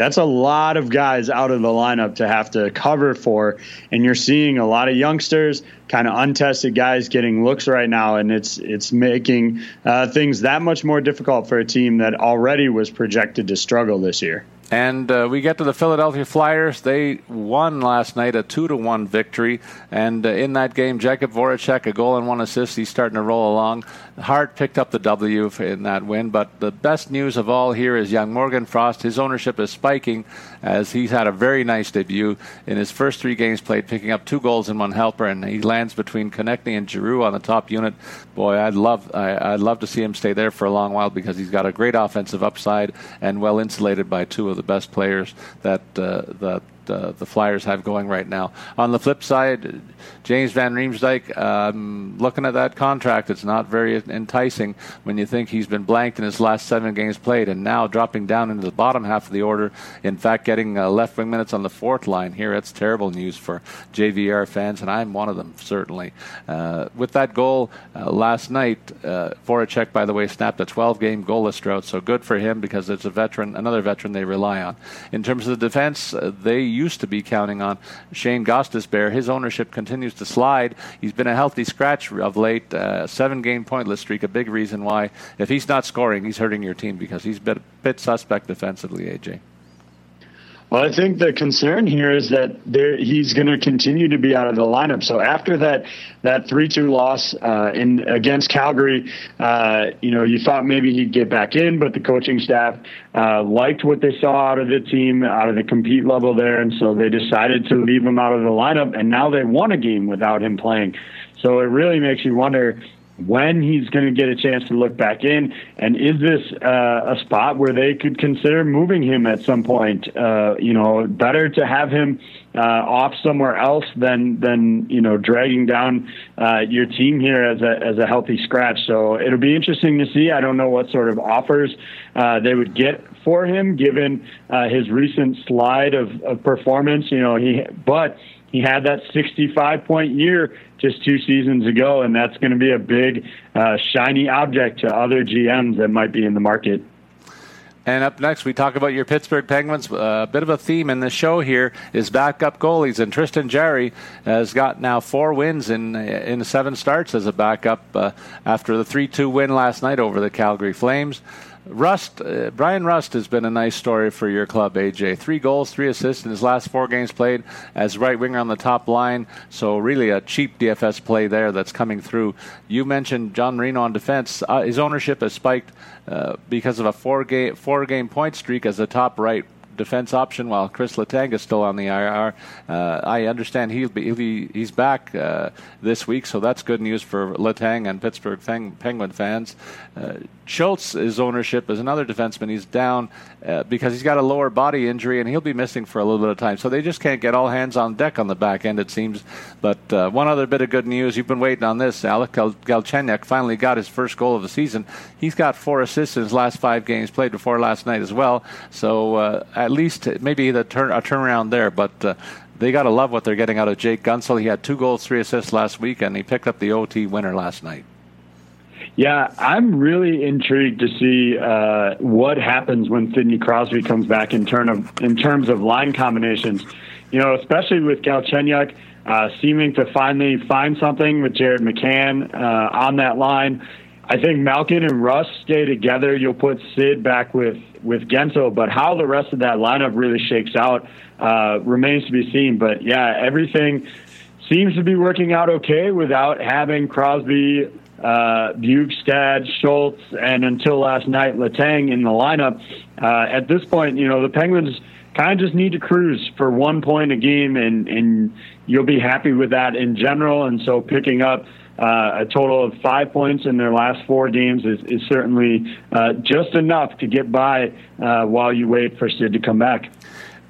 that's a lot of guys out of the lineup to have to cover for. And you're seeing a lot of youngsters, kind of untested guys getting looks right now, and it's it's making uh, things that much more difficult for a team that already was projected to struggle this year. And uh, we get to the Philadelphia Flyers. They won last night a two to one victory, and uh, in that game, Jakub Voracek a goal and one assist. He's starting to roll along. Hart picked up the W in that win, but the best news of all here is young Morgan Frost. His ownership is spiking as he's had a very nice debut in his first three games played, picking up two goals and one helper, and he lands between Konecny and Giroux on the top unit. Boy, I'd love I, would love to see him stay there for a long while because he's got a great offensive upside and well insulated by two of the best players that uh, that uh, the Flyers have going right now. On the flip side, James Van Riemsdyk, um, looking at that contract, it's not very enticing when you think he's been blanked in his last seven games played and now dropping down into the bottom half of the order. In fact, getting uh, left wing minutes on the fourth line here. It's terrible news for JVR fans, and I'm one of them, certainly. Uh, with that goal uh, last night, uh, Voracek, by the way, snapped a 12 game goalless drought, so good for him because it's a veteran, another veteran they rely on. In terms of the defense, uh, they used to be counting on Shane Gostisbehere. His ownership continues to slide. He's been a healthy scratch of late. Uh, seven game pointless streak, a big reason why. If he's not scoring, he's hurting your team because he's a bit, bit suspect defensively, AJ. Well, I think the concern here is that there, he's going to continue to be out of the lineup. So after that that three two loss uh, in against Calgary, uh, you know, you thought maybe he'd get back in, but the coaching staff uh, liked what they saw out of the team, out of the compete level there, and so they decided to leave him out of the lineup. And now they won a game without him playing. So it really makes you wonder when he's going to get a chance to look back in, and is this uh, a spot where they could consider moving him at some point? Uh, you know, better to have him uh, off somewhere else than than you know dragging down uh, your team here as a as a healthy scratch. So it'll be interesting to see. I don't know what sort of offers uh, they would get for him, given uh, his recent slide of, of performance. You know, he but he had that 65 point year just two seasons ago, and that's going to be a big, uh, shiny object to other GMs that might be in the market. And up next, we talk about your Pittsburgh Penguins. A uh, bit of a theme in the show here is backup goalies, and Tristan Jarry has got now four wins in in seven starts as a backup uh, after the three-two win last night over the Calgary Flames. Rust, uh, Bryan Rust has been a nice story for your club, AJ. Three goals, three assists in his last four games played as right winger on the top line. So really a cheap DFS play there that's coming through. You mentioned John Marino on defense. Uh, his ownership has spiked uh, because of a four game four game point streak as a top right defense option while Chris Letang is still on the IR. Uh, I understand he'll be, he'll be he's back uh, this week, so that's good news for Letang and Pittsburgh Penguin fans. Uh, Schultz's ownership is another defenseman. He's down uh, because he's got a lower body injury and he'll be missing for a little bit of time. So they just can't get all hands on deck on the back end, it seems. But uh, one other bit of good news you've been waiting on this. Alex Gal- Galchenyuk finally got his first goal of the season. He's got four assists in his last five games played before last night as well. So uh, at least maybe the turn a turnaround there. But uh, they got to love what they're getting out of Jake Guentzel. He had two goals, three assists last week, and he picked up the OT winner last night. Yeah, I'm really intrigued to see uh, what happens when Sidney Crosby comes back in turn of in terms of line combinations. You know, especially with Galchenyuk uh, seeming to finally find something with Jared McCann uh, on that line. I think Malkin and Rust stay together. You'll put Sid back with with Guentzel, but how the rest of that lineup really shakes out uh, remains to be seen. But yeah, everything seems to be working out okay without having Crosby, uh, Bjugstad, Schultz, and until last night, Letang in the lineup. Uh, at this point, you know, the Penguins kind of just need to cruise for one point a game, and, and you'll be happy with that in general. And so picking up uh, a total of five points in their last four games is, is certainly uh, just enough to get by uh, while you wait for Sid to come back.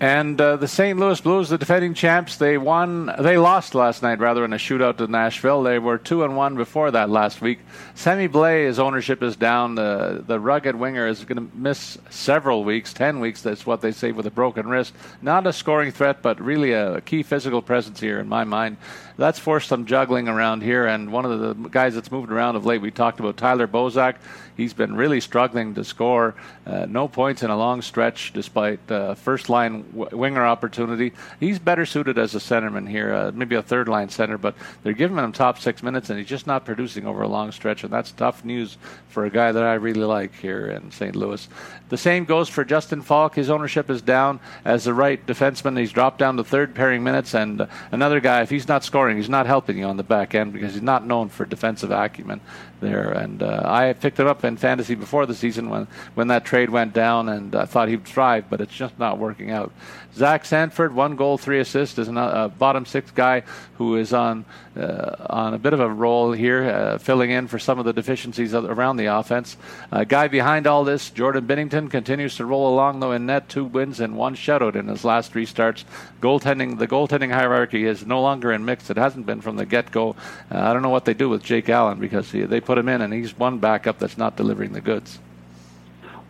And uh, the St. Louis Blues, the defending champs, they won. They lost last night, rather, in a shootout to Nashville. They were two and one before that last week. Sammy Blais, ownership is down. The the rugged winger is going to miss several weeks, ten weeks. That's what they say with a broken wrist. Not a scoring threat, but really a key physical presence here in my mind that's forced some juggling around here. And one of the guys that's moved around of late, we talked about Tyler Bozak. He's been really struggling to score. Uh, no points in a long stretch, despite uh, first line w- winger opportunity. He's better suited as a centerman here, uh, maybe a third line center, but they're giving him top six minutes, and he's just not producing over a long stretch, and that's tough news for a guy that I really like here in St. Louis. The same goes for Justin Faulk. His ownership is down as the right defenseman. He's dropped down to third pairing minutes, and another guy, if he's not scoring, he's not helping you on the back end because he's not known for defensive acumen there. And uh, I picked him up in fantasy before the season when, when that trade went down, and I thought he'd thrive, but it's just not working out. Zach Sanford, one goal, three assists, is a uh, bottom six guy who is on uh, on a bit of a roll here, uh, filling in for some of the deficiencies around the offense. Uh, guy behind all this, Jordan Binnington, continues to roll along though in net, two wins and one shutout in his last three starts. Goaltending, the goaltending hierarchy is no longer in mix. It hasn't been from the get-go. I don't know what they do with Jake Allen because he, they put him in and he's one backup that's not delivering the goods.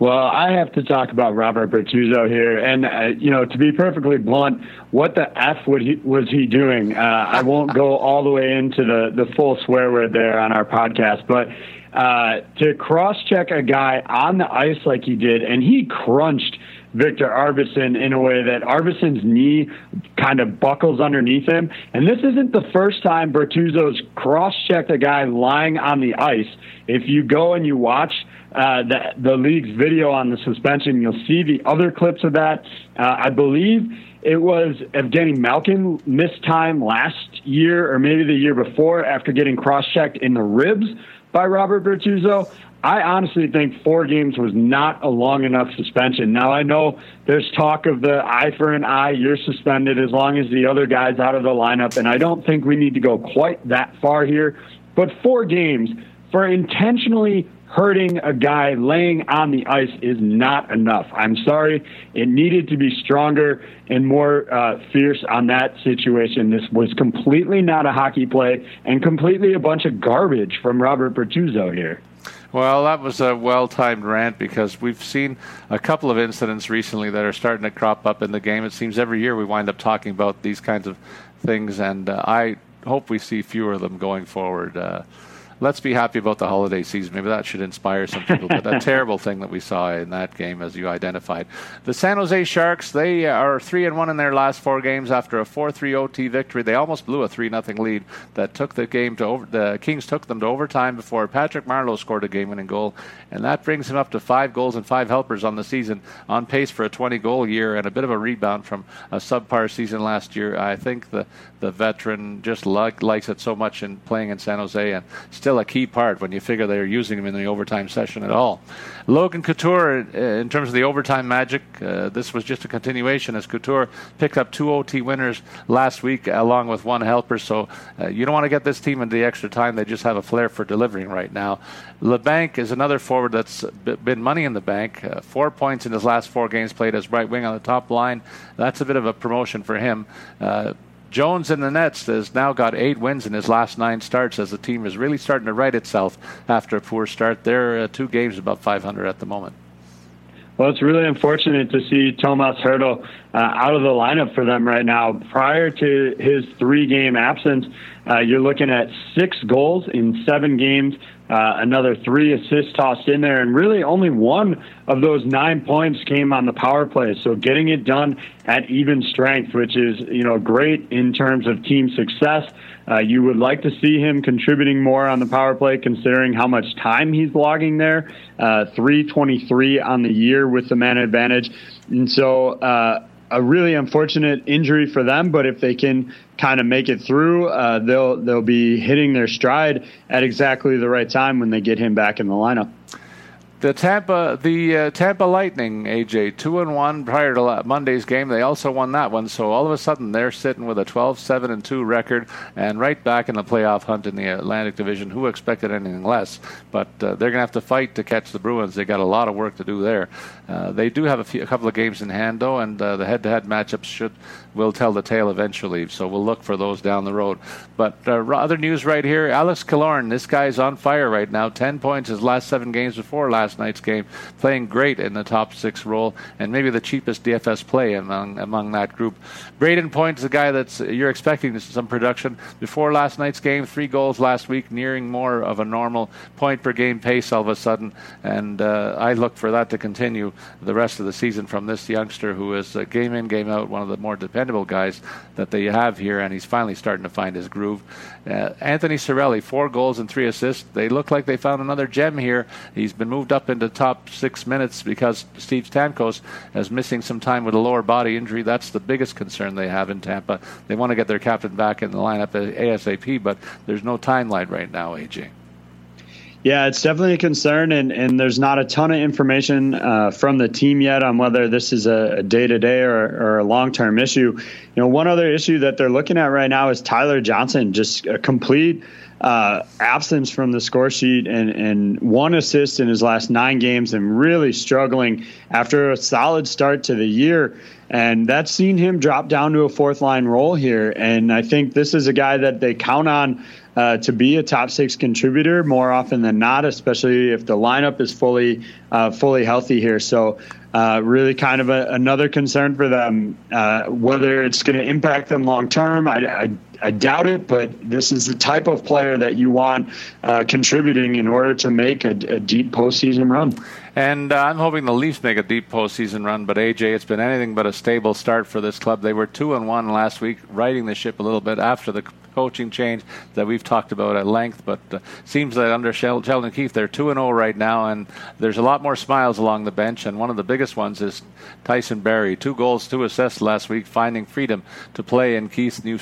Well, I have to talk about Robert Bortuzzo here, and uh, you know, to be perfectly blunt, what the f he, was he doing? Uh, I won't go all the way into the the full swear word there on our podcast, but uh, to cross check a guy on the ice like he did, and he crunched Viktor Arvidsson in a way that Arvidsson's knee kind of buckles underneath him. And this isn't the first time Bortuzzo's cross checked a guy lying on the ice. If you go and you watch uh, the, the league's video on the suspension. You'll see the other clips of that. Uh, I believe it was Evgeny Malkin missed time last year or maybe the year before after getting cross checked in the ribs by Robert Bortuzzo. I honestly think four games was not a long enough suspension. Now I know there's talk of the eye for an eye, you're suspended as long as the other guy's out of the lineup, and I don't think we need to go quite that far here. But four games for intentionally hurting a guy laying on the ice is not enough. I'm sorry. It needed to be stronger and more uh, fierce on that situation. This was completely not a hockey play and completely a bunch of garbage from Robert Bortuzzo here. Well, that was a well timed rant because we've seen a couple of incidents recently that are starting to crop up in the game. It seems every year we wind up talking about these kinds of things, and uh, I hope we see fewer of them going forward. Uh, let's be happy about the holiday season. Maybe that should inspire some people. but that [laughs] terrible thing that we saw in that game, as you identified, the San Jose Sharks they are three and one in their last four games after a four-three OT victory. They almost blew a three-nothing lead that took the game to over. The Kings took them to overtime before Patrick Marleau scored a game-winning goal, and that brings him up to five goals and five helpers on the season, on pace for a 20-goal year and a bit of a rebound from a subpar season last year. I think the the veteran just like, likes it so much in playing in San Jose and still a key part when you figure they're using him in the overtime session at all. Logan Couture, uh, in terms of the overtime magic, uh, this was just a continuation as Couture picked up two OT winners last week along with one helper. So uh, you don't want to get this team into the extra time. They just have a flair for delivering right now. Labanc is another forward that's been money in the bank. Uh, four points in his last four games played as right wing on the top line. That's a bit of a promotion for him. Jones in the Nets has now got eight wins in his last nine starts as the team is really starting to right itself after a poor start. They're uh, two games above 500 at the moment. Well, it's really unfortunate to see Tomas Hertl uh, out of the lineup for them right now. Prior to his three game absence, uh, you're looking at six goals in seven games, uh, another three assists tossed in there, and really only one of those nine points came on the power play. So getting it done at even strength, which is you know great in terms of team success. Uh, you would like to see him contributing more on the power play, considering how much time he's logging there. Uh, 323 on the year with the man advantage. And so, uh, a really unfortunate injury for them, but if they can kind of make it through, uh, they'll they'll be hitting their stride at exactly the right time when they get him back in the lineup. The Tampa, the uh, Tampa Lightning, AJ, two and one prior to Monday's game. They also won that one, so all of a sudden they're sitting with a 12-7 and two record and right back in the playoff hunt in the Atlantic Division. Who expected anything less? But uh, they're going to have to fight to catch the Bruins. They got a lot of work to do there. Uh, they do have a, few, a, couple of games in hand though, and uh, the head-to-head matchups should will tell the tale eventually. So we'll look for those down the road. But uh, other news right here: Alex Killorn. This guy's on fire right now. Ten points his last seven games before last night's game, playing great in the top six role, and maybe the cheapest DFS play among among that group. Brayden Point is a guy that's you're expecting some production before last night's game. Three goals last week, nearing more of a normal point per game pace all of a sudden, and uh, I look for that to continue the rest of the season from this youngster who is uh, game in game out one of the more dependable guys that they have here, and he's finally starting to find his groove. Uh, Anthony Cirelli, four goals and three assists. They look like they found another gem here. He's been moved up into top six minutes because Steve Stamkos is missing some time with a lower body injury. That's the biggest concern they have in Tampa. They want to get their captain back in the lineup ASAP, but there's no timeline right now, AJ. Yeah, it's definitely a concern, and, and there's not a ton of information uh, from the team yet on whether this is a day to day or a long term issue. You know, one other issue that they're looking at right now is Tyler Johnson, just a complete uh, absence from the score sheet and, and one assist in his last nine games and really struggling after a solid start to the year. And that's seen him drop down to a fourth line role here. And I think this is a guy that they count on uh, to be a top six contributor more often than not, especially if the lineup is fully uh, fully healthy here. So, uh, really, kind of a, another concern for them. Uh, whether it's going to impact them long term, I, I, I, doubt it. But this is the type of player that you want uh, contributing in order to make a, a deep postseason run. And uh, I'm hoping the Leafs make a deep postseason run. But AJ, it's been anything but a stable start for this club. They were two and one last week, riding the ship a little bit after the coaching change that we've talked about at length. But uh, seems that under Sheldon Keefe, they're two and zero oh right now, and there's a lot more smiles along the bench. And one of the biggest ones is Tyson Barrie, two goals, two assists last week, finding freedom to play in Keefe's new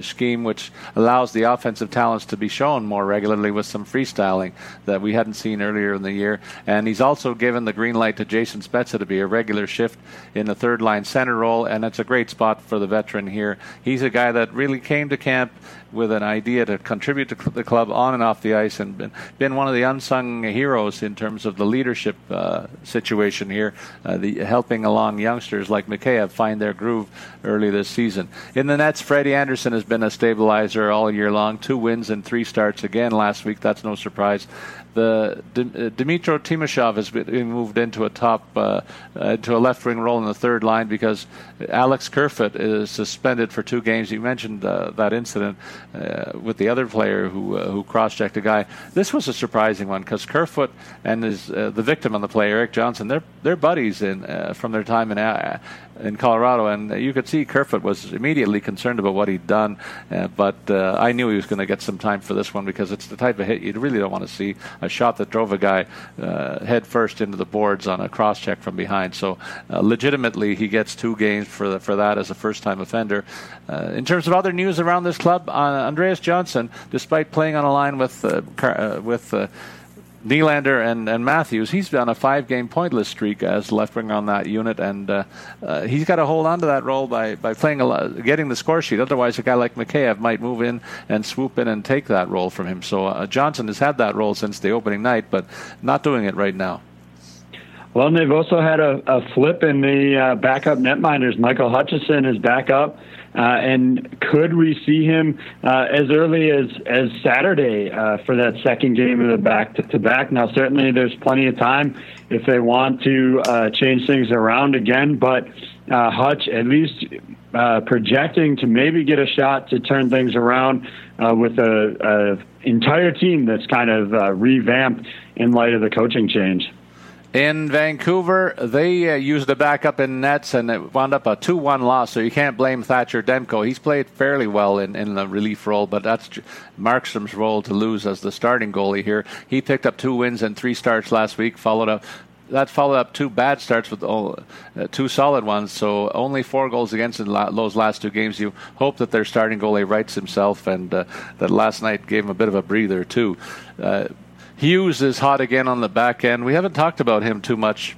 scheme, which allows the offensive talents to be shown more regularly with some freestyling that we hadn't seen earlier in the year. And he's also given the green light to Jason Spezza to be a regular shift in the third line center role, and it's a great spot for the veteran here. He's a guy that really came to camp with an idea to contribute to the club on and off the ice and been, been one of the unsung heroes in terms of the leadership uh, situation here, uh, the helping along youngsters like Mikheyev find their groove early this season. In the Nets, Freddie Andersen has been a stabilizer all year long. Two wins and three starts again last week. That's no surprise the D- uh, Dmytro Timashov has been moved into a top uh, uh, a left wing role in the third line because Alex Kerfoot is suspended for two games. You mentioned uh, that incident uh, with the other player who who cross checked a guy. This was a surprising one because Kerfoot and his the victim on the play, Erik Johnson, they're they're buddies in from their time in in Colorado, and you could see Kerfoot was immediately concerned about what he'd done. Uh, but uh, I knew he was going to get some time for this one because it's the type of hit you really don't want to see a shot that drove a guy uh, head first into the boards on a cross check from behind. So uh, legitimately, he gets two games for the, for that as a first time offender. Uh, in terms of other news around this club, uh, Andreas Johnsson, despite playing on a line with with Nylander and, and Matthews, he's on a five game pointless streak as left winger on that unit, and uh, uh, he's got to hold on to that role by, by playing a lot, getting the score sheet. Otherwise, a guy like Mikheyev might move in and swoop in and take that role from him. So uh, Johnsson has had that role since the opening night, but not doing it right now. Well, and they've also had a, a flip in the uh, backup netminders. Michael Hutchinson is back up. Uh, and could we see him uh, as early as as Saturday uh, for that second game of the back to, back? Now, certainly there's plenty of time if they want to uh, change things around again, but uh, Hutch at least uh, projecting to maybe get a shot to turn things around with a, a, entire team that's kind of revamped in light of the coaching change. In Vancouver, they uh, used a backup in nets and it wound up a 2 1 loss, so you can't blame Thatcher Demko. He's played fairly well in, in the relief role, but that's Markstrom's role to lose as the starting goalie here. He picked up two wins and three starts last week, followed up that followed up two bad starts with uh, two solid ones. So only four goals against in la- those last two games. You hope that their starting goalie rights himself, and uh, that last night gave him a bit of a breather too. Hughes is hot again on the back end. We haven't talked about him too much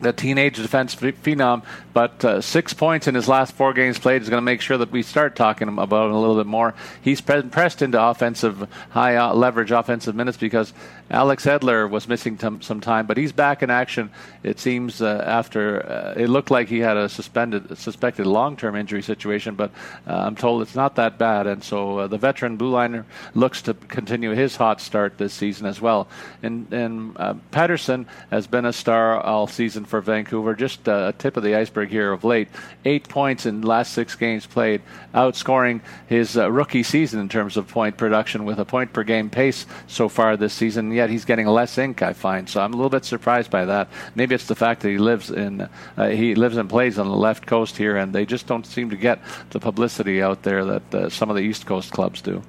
the teenage defense phenom, but uh, six points in his last four games played is going to make sure that we start talking about him a little bit more. He's pre- pressed into offensive, high uh, leverage offensive minutes because Alex Edler was missing t- some time, but he's back in action. It seems uh, after uh, it looked like he had a suspended, suspected long-term injury situation, but uh, I'm told it's not that bad, and so uh, the veteran blue liner looks to continue his hot start this season as well. And, and Pettersson has been a star all season for Vancouver. Just a tip of the iceberg here of late. Eight points in last six games played, outscoring his uh, rookie season in terms of point production with a point per game pace so far this season. Yet he's getting less ink, I find. So I'm a little bit surprised by that. Maybe it's the fact that he lives in uh, he lives and plays on the left coast here, and they just don't seem to get the publicity out there that uh, some of the East Coast clubs do.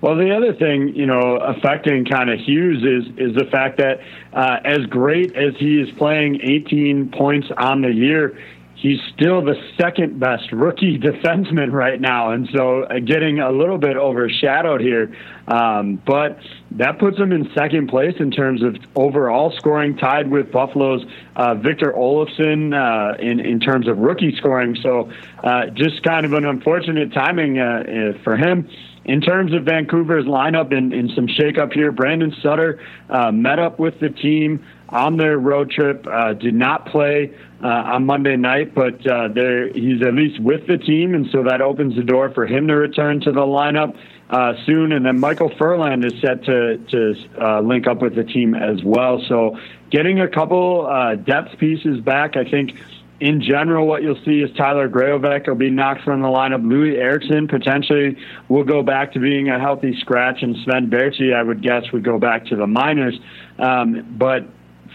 Well, the other thing, you know, affecting kind of Hughes is is the fact that uh, as great as he is playing 18 points on the year, he's still the second best rookie [laughs] defenseman right now, and so uh, getting a little bit overshadowed here. Um, but that puts him in second place in terms of overall scoring, tied with Buffalo's uh, Victor Olofsson uh, in in terms of rookie scoring. So uh, just kind of an unfortunate timing uh, uh, for him. In terms of Vancouver's lineup and, and some shakeup here, Brandon Sutter met up with the team on their road trip. Did not play uh, on Monday night, but uh, there he's at least with the team, and so that opens the door for him to return to the lineup uh, soon. And then Michael Ferland is set to to uh, link up with the team as well. So getting a couple uh, depth pieces back, I think in general, what you'll see is Tyler Graovac will be knocked from the lineup. Loui Eriksson potentially will go back to being a healthy scratch, and Sven Baertschi, I would guess, would go back to the minors. Um, but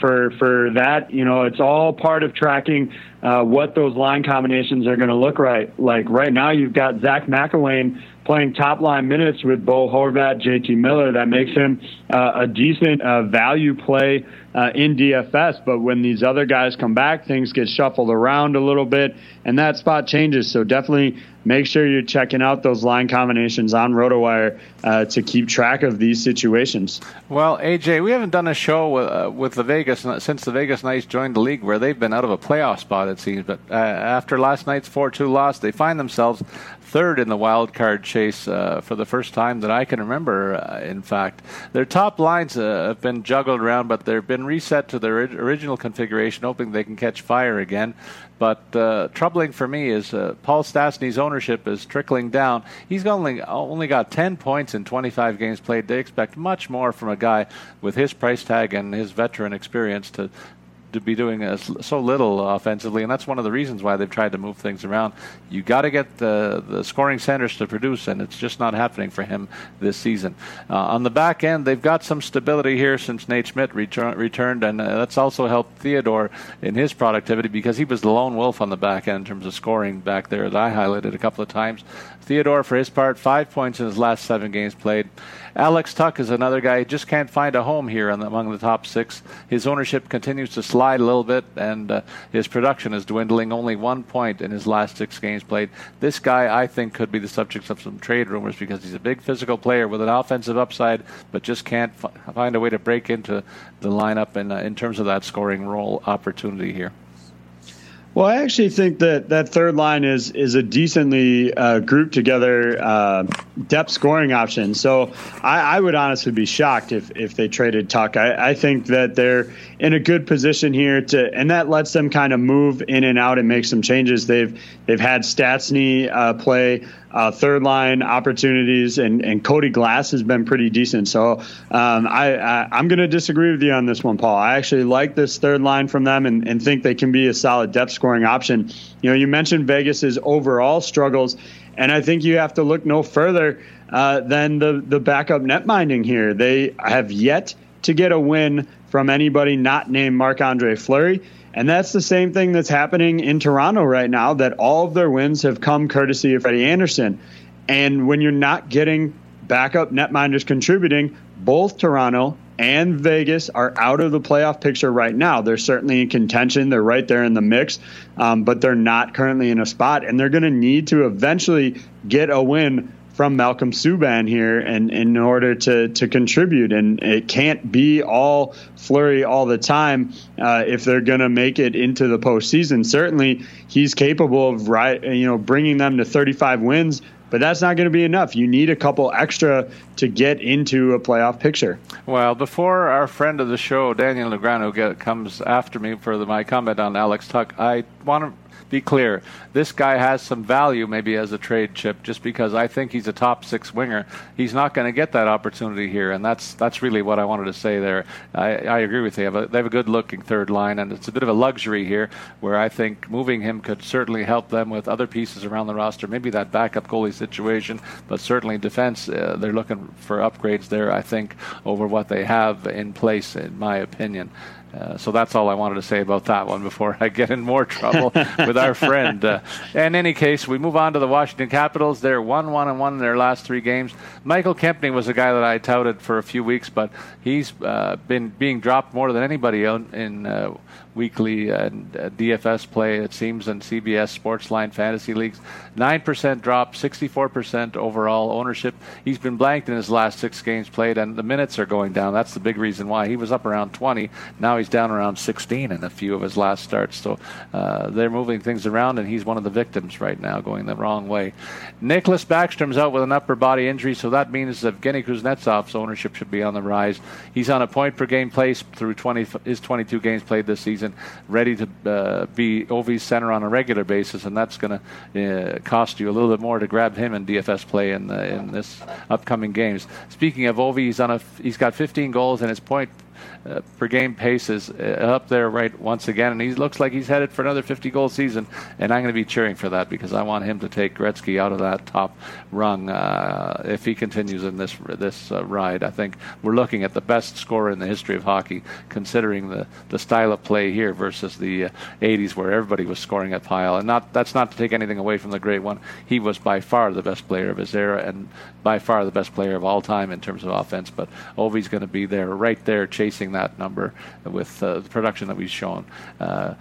for for that, you know, it's all part of tracking uh, what those line combinations are going to look right. Like right now, you've got Zack MacEwen playing top line minutes with Bo Horvat, JT Miller. That makes him uh, a decent uh, value play uh, in DFS. But when these other guys come back, things get shuffled around a little bit, and that spot changes. So definitely make sure you're checking out those line combinations on RotoWire uh, to keep track of these situations. Well, AJ, we haven't done a show uh, with the Vegas since the Vegas Knights joined the league, where they've been out of a playoff spot it seems. But uh, after last night's 4-2 loss, they find themselves third in the wild card chase uh, for the first time that I can remember. Uh, in fact, their top lines uh, have been juggled around, but they've been reset to their original configuration, hoping they can catch fire again. But uh, troubling for me is uh, Paul Stastny's ownership is trickling down. He's only only got 10 points in 25 games played. They expect much more from a guy with his price tag and his veteran experience to to be doing so little offensively, and that's one of the reasons why they've tried to move things around. You got to get the, the scoring centers to produce, and it's just not happening for him this season. Uh, on the back end, they've got some stability here since Nate Schmidt retur- returned, and uh, that's also helped Theodore in his productivity because he was the lone wolf on the back end in terms of scoring back there that I highlighted a couple of times. Theodore, for his part, five points in his last seven games played. Alex Tuch is another guy who just can't find a home here among the top six. His ownership continues to slide a little bit, and uh, his production is dwindling. Only one point in his last six games played. This guy, I think, could be the subject of some trade rumors because he's a big physical player with an offensive upside, but just can't f- find a way to break into the lineup in, uh, in terms of that scoring role opportunity here. Well, I actually think that that third line is is a decently uh, grouped together uh, depth scoring option. So I, I, would honestly be shocked if if they traded Tuch. I, I, think that they're in a good position here to, and that lets them kind of move in and out and make some changes. They've they've had Stastny uh, play uh, third line opportunities, and, and Cody Glass has been pretty decent. So um, I, I, am going to disagree with you on this one, Paul. I actually like this third line from them and, and think they can be a solid depth scoring option. You know, you mentioned Vegas's overall struggles, and I think you have to look no further uh, than the, the backup net minding here. They have yet to get a win from anybody not named Marc Andre Fleury. And that's the same thing that's happening in Toronto right now, that all of their wins have come courtesy of Freddie Andersen. And when you're not getting backup netminders contributing, both Toronto and Vegas are out of the playoff picture right now. They're certainly in contention. They're right there in the mix, um, but they're not currently in a spot, and they're going to need to eventually get a win from Malcolm Subban here and, in order to, to contribute. And it can't be all Fleury all the time uh, if they're going to make it into the postseason. Certainly, he's capable of right, you know bringing them to 35 wins but that's not going to be enough. You need a couple extra to get into a playoff picture. Well, before our friend of the show, Daniel Negreanu, get, comes after me for the, my comment on Alex Tuch, I want to be clear. This guy has some value maybe as a trade chip just because I think he's a top six winger. He's not going to get that opportunity here, and that's that's really what I wanted to say there. I, I agree with you. They have, a, they have a good looking third line, and it's a bit of a luxury here where I think moving him could certainly help them with other pieces around the roster. Maybe that backup goalie situation, but certainly defense, uh, they're looking for upgrades there, I think, over what they have in place, in my opinion. Uh, so that's all I wanted to say about that one before I get in more trouble [laughs] with our friend. Uh, in any case, we move on to the Washington Capitals. They're one one and one in their last three games. Michael Kempny was a guy that I touted for a few weeks, but he's uh, been being dropped more than anybody in uh, weekly uh, DFS play, it seems, in CBS Sportsline fantasy leagues. 9% drop, 64% overall ownership. He's been blanked in his last six games played, and the minutes are going down. That's the big reason why. He was up around 20. Now he's down around 16 in a few of his last starts. So uh, they're moving things around, and he's one of the victims right now, going the wrong way. Nicklas Backstrom's out with an upper body injury, so that means Evgeny Kuznetsov's ownership should be on the rise. He's on a point per game place through 20, his 22 games played this season, ready to uh, be Ovi's center on a regular basis, and that's going to uh, cost you a little bit more to grab him in DFS play in, the, in this upcoming games. Speaking of Ovi, he's on a he's got 15 goals and his point uh, per game pace is uh, up there right once again, and he looks like he's headed for another 50 goal season. And I'm going to be cheering for that because I want him to take Gretzky out of that top rung uh, if he continues in this this uh, ride. I think we're looking at the best scorer in the history of hockey, considering the, the style of play here versus the 80s uh, where everybody was scoring at pile. And not that's not to take anything away from the great one. He was by far the best player of his era and by far the best player of all time in terms of offense. But Ovi's going to be there, right there, chasing that number with uh, the production that we've shown. Uh,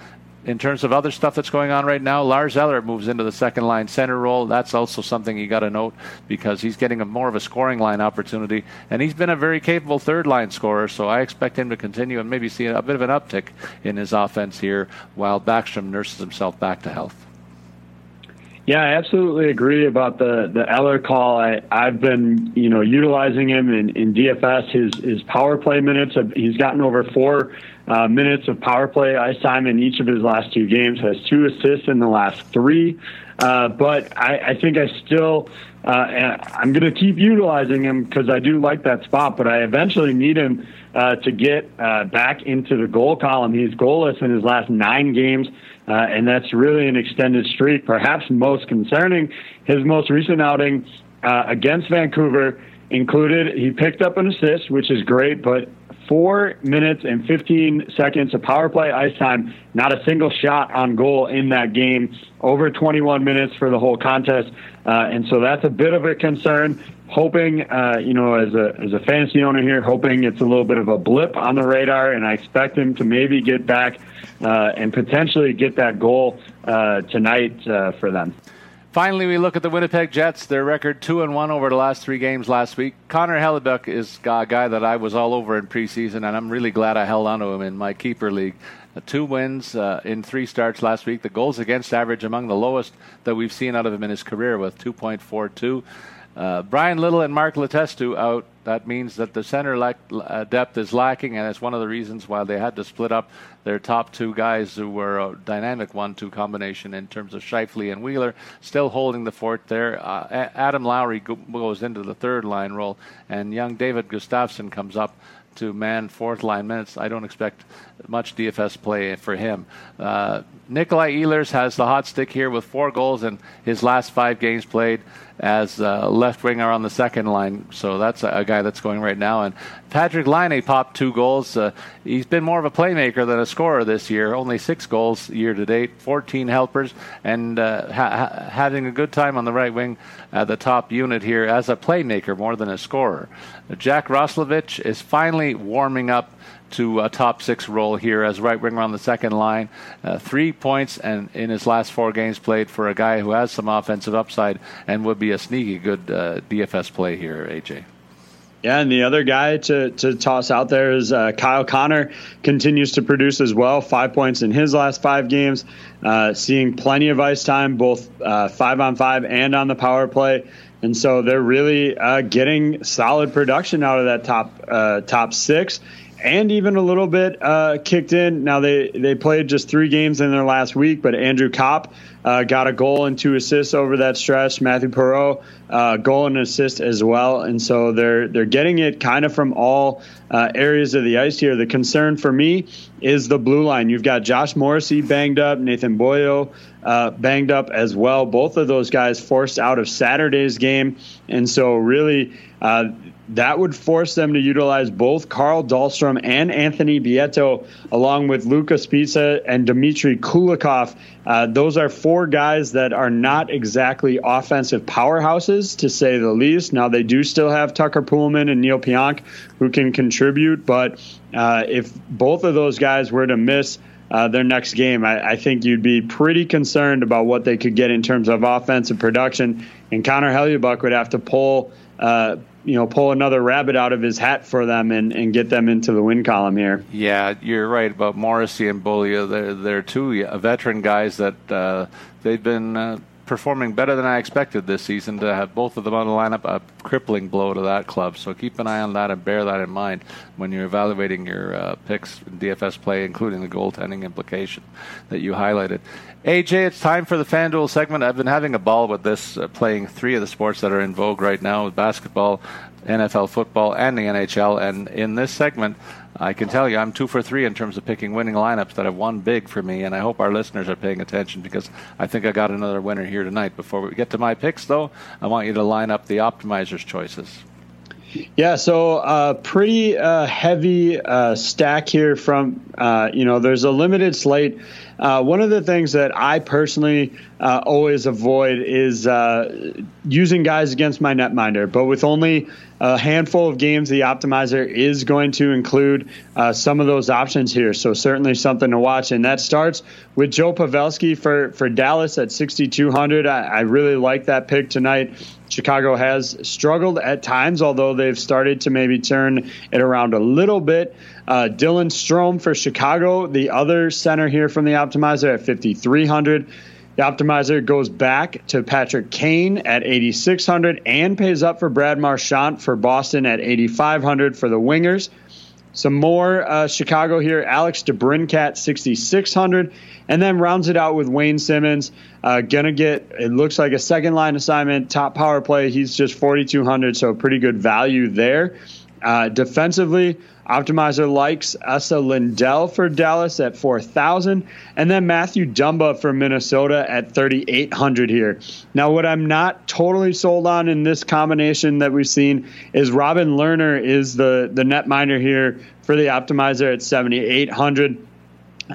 in terms of other stuff that's going on right now, Lars Eller moves into the second line center role. That's also something you got to note because he's getting a more of a scoring line opportunity, and he's been a very capable third line scorer. So I expect him to continue and maybe see a bit of an uptick in his offense here while Backstrom nurses himself back to health. Yeah, I absolutely agree about the the Eller call. I, I've been you know utilizing him in, in DFS. His his power play minutes. He's gotten over four uh, minutes of power play ice time in each of his last two games. Has two assists in the last three. Uh, but I, I think I still uh, I'm going to keep utilizing him because I do like that spot. But I eventually need him uh, to get uh, back into the goal column. He's goalless in his last nine games. Uh, and that's really an extended streak. Perhaps most concerning, his most recent outing uh, against Vancouver included he picked up an assist, which is great, but four minutes and 15 seconds of power play ice time, not a single shot on goal in that game, over 21 minutes for the whole contest. Uh, and so that's a bit of a concern. Hoping, uh, you know, as a as a fantasy owner here, hoping it's a little bit of a blip on the radar, and I expect him to maybe get back uh, and potentially get that goal uh, tonight uh, for them. Finally, we look at the Winnipeg Jets. Their record two and one over the last three games last week. Connor Hellebuyck is a guy that I was all over in preseason, and I'm really glad I held on to him in my keeper league. Uh, two wins uh, in three starts last week. The goals against average among the lowest that we've seen out of him in his career with 2.42. Uh, Bryan Little and Mark Letestu out. That means that the center lack, uh, depth is lacking, and it's one of the reasons why they had to split up their top two guys who were a dynamic one-two combination in terms of Scheifele and Wheeler, still holding the fort there. Uh, Adam Lowry go- goes into the third line role, and young David Gustafsson comes up to man fourth line minutes. I don't expect much DFS play for him. Uh, Nikolai Ehlers has the hot stick here with four goals in his last five games played as left winger on the second line. So that's a, a, guy that's going right now. And Patrik Laine popped two goals. Uh, he's been more of a playmaker than a scorer this year. Only six goals year to date, 14 helpers, and uh, ha- having a good time on the right wing at the top unit here as a playmaker more than a scorer. Jack Roslovic is finally warming up to a top six role here as right winger on the second line. Uh, three points and in his last four games played for a guy who has some offensive upside and would be a sneaky good uh, DFS play here, AJ. Yeah, and the other guy to, to toss out there is uh, Kyle Connor continues to produce as well. Five points in his last five games, uh, seeing plenty of ice time, both uh, five on five and on the power play. And so they're really uh, getting solid production out of that top uh, top six and even a little bit uh, kicked in. Now they they played just three games in their last week, but Andrew Copp uh, got a goal and two assists over that stretch. Matthew Perreault uh, goal and assist as well, and so they're they're getting it kind of from all uh, areas of the ice here. The concern for me is the blue line. You've got Josh Morrissey banged up, Nathan Beaulieu uh, banged up as well. Both of those guys forced out of Saturday's game, and so really uh, that would force them to utilize both Carl Dahlstrom and Anthony Bitetto, along with Luca Sbisa and Dmitry Kulikov. Uh, those are four guys that are not exactly offensive powerhouses, to say the least. Now, they do still have Tucker Poolman and Neal Pionk who can contribute, but uh, if both of those guys were to miss, uh, their next game, I, I, think you'd be pretty concerned about what they could get in terms of offensive production. And Connor Hellebuyck would have to pull uh, you know pull another rabbit out of his hat for them and, and get them into the win column here. Yeah, you're right about Morrissey and Beaulieu. They're they're two veteran guys that uh, they've been uh, performing better than I expected this season. To have both of them on the lineup, a crippling blow to that club. So keep an eye on that and bear that in mind when you're evaluating your uh, picks in DFS play, including the goaltending implication that you highlighted. AJ, it's time for the FanDuel segment. I've been having a ball with this, uh, playing three of the sports that are in vogue right now basketball, NFL football, and the NHL. And in this segment, I can tell you I'm two for three in terms of picking winning lineups that have won big for me. And I hope our listeners are paying attention because I think I got another winner here tonight. Before we get to my picks, though, I want you to line up the optimizer's choices. Yeah, so uh, pretty uh, heavy uh, stack here from, uh, you know, there's a limited slate. Uh, one of the things that I personally uh, always avoid is using guys against my netminder, but with only a handful of games, the optimizer is going to include uh, some of those options here. So certainly something to watch, and that starts with Joe Pavelski for for Dallas at 6,200. I, I really like that pick tonight. Chicago has struggled at times, although they've started to maybe turn it around a little bit. Uh, Dylan Strome for Chicago, the other center here from the optimizer at 5,300. The optimizer goes back to Patrick Kane at 8,600 and pays up for Brad Marchand for Boston at 8,500 for the wingers. Some more uh, Chicago here. Alex DeBrincat, 6,600. And then rounds it out with Wayne Simmonds. Uh, gonna get, it looks like a second line assignment, top power play. He's just 4,200, so pretty good value there. Uh, defensively, Optimizer likes Esa Lindell for Dallas at 4,000, and then Matthew Dumba for Minnesota at 3,800 here. Now, what I'm not totally sold on in this combination that we've seen is Robin Lehner is the the netminder here for the Optimizer at 7,800.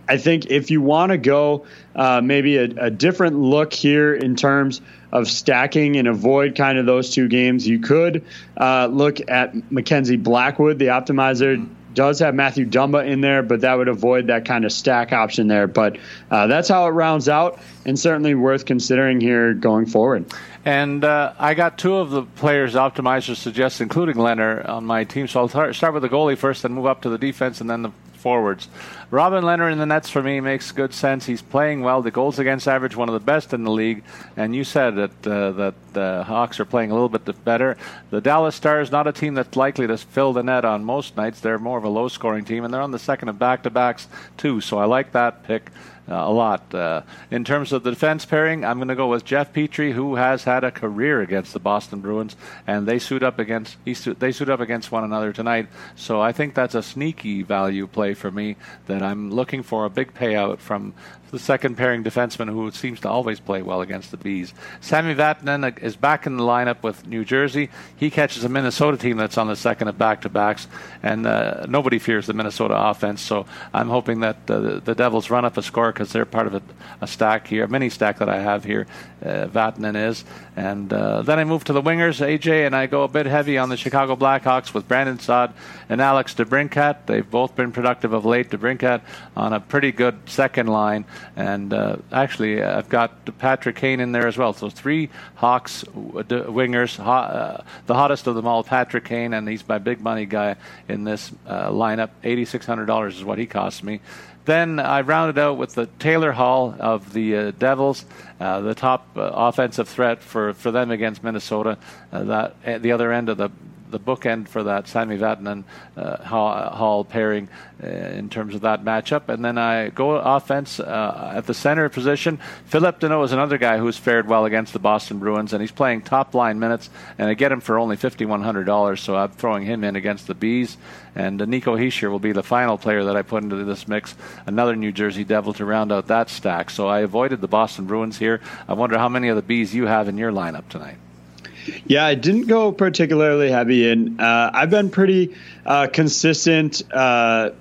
I think if you want to go uh, maybe a, a, different look here in terms of stacking and avoid kind of those two games, you could uh, look at Mackenzie Blackwood. The optimizer does have Matthew Dumba in there, but that would avoid that kind of stack option there. But uh, that's how it rounds out, and certainly worth considering here going forward. And uh, I got two of the players optimizers suggest, including Lehner, on my team. So I'll start with the goalie first, then move up to the defense, and then the forwards. Robin Lehner in the nets for me makes good sense. He's playing well. The goals against average, one of the best in the league. And you said that uh, that the Hawks are playing a little bit better. The Dallas Stars, not a team that's likely to fill the net on most nights. They're more of a low-scoring team, and they're on the second of back-to-backs too. So I like that pick a lot. Uh, in terms of the defense pairing, I'm going to go with Jeff Petry, who has had a career against the Boston Bruins, and they suit up against they suit up against one another tonight. So I think that's a sneaky value play for me that I'm looking for a big payout from the second pairing defenseman who seems to always play well against the Bees. Sami Vatanen is back in the lineup with New Jersey. He catches a Minnesota team that's on the second of back to backs, and uh, nobody fears the Minnesota offense. So I'm hoping that uh, the Devils run up a score because they're part of a, a, stack here, a mini stack that I have here. Uh, Vatanen is, and uh, then I move to the wingers, AJ, and I go a bit heavy on the Chicago Blackhawks with Brandon Saad and Alex DeBrincat. They've both been productive of late. DeBrincat on a pretty good second line, and uh, actually I've got Patrick Kane in there as well. So three Hawks wingers, uh, the hottest of them all, Patrick Kane, and he's my big money guy in this uh, lineup. $8,600 is what he cost me. Then I rounded out with the Taylor Hall of the uh, Devils, uh, the top uh, offensive threat for, for them against Minnesota. Uh, that at the other end of the the bookend for that Sami Vatanen uh, Hall pairing uh, in terms of that matchup. And then I go offense uh, at the center position. Phillip Danault is another guy who's fared well against the Boston Bruins, and he's playing top line minutes. And I get him for only $5,100, so I'm throwing him in against the Bees. And uh, Nico Hischier will be the final player that I put into this mix, another New Jersey Devil to round out that stack. So I avoided the Boston Bruins here. I wonder how many of the Bees you have in your lineup tonight. Yeah, I didn't go particularly heavy in. Uh, I've been pretty uh, consistent, uh,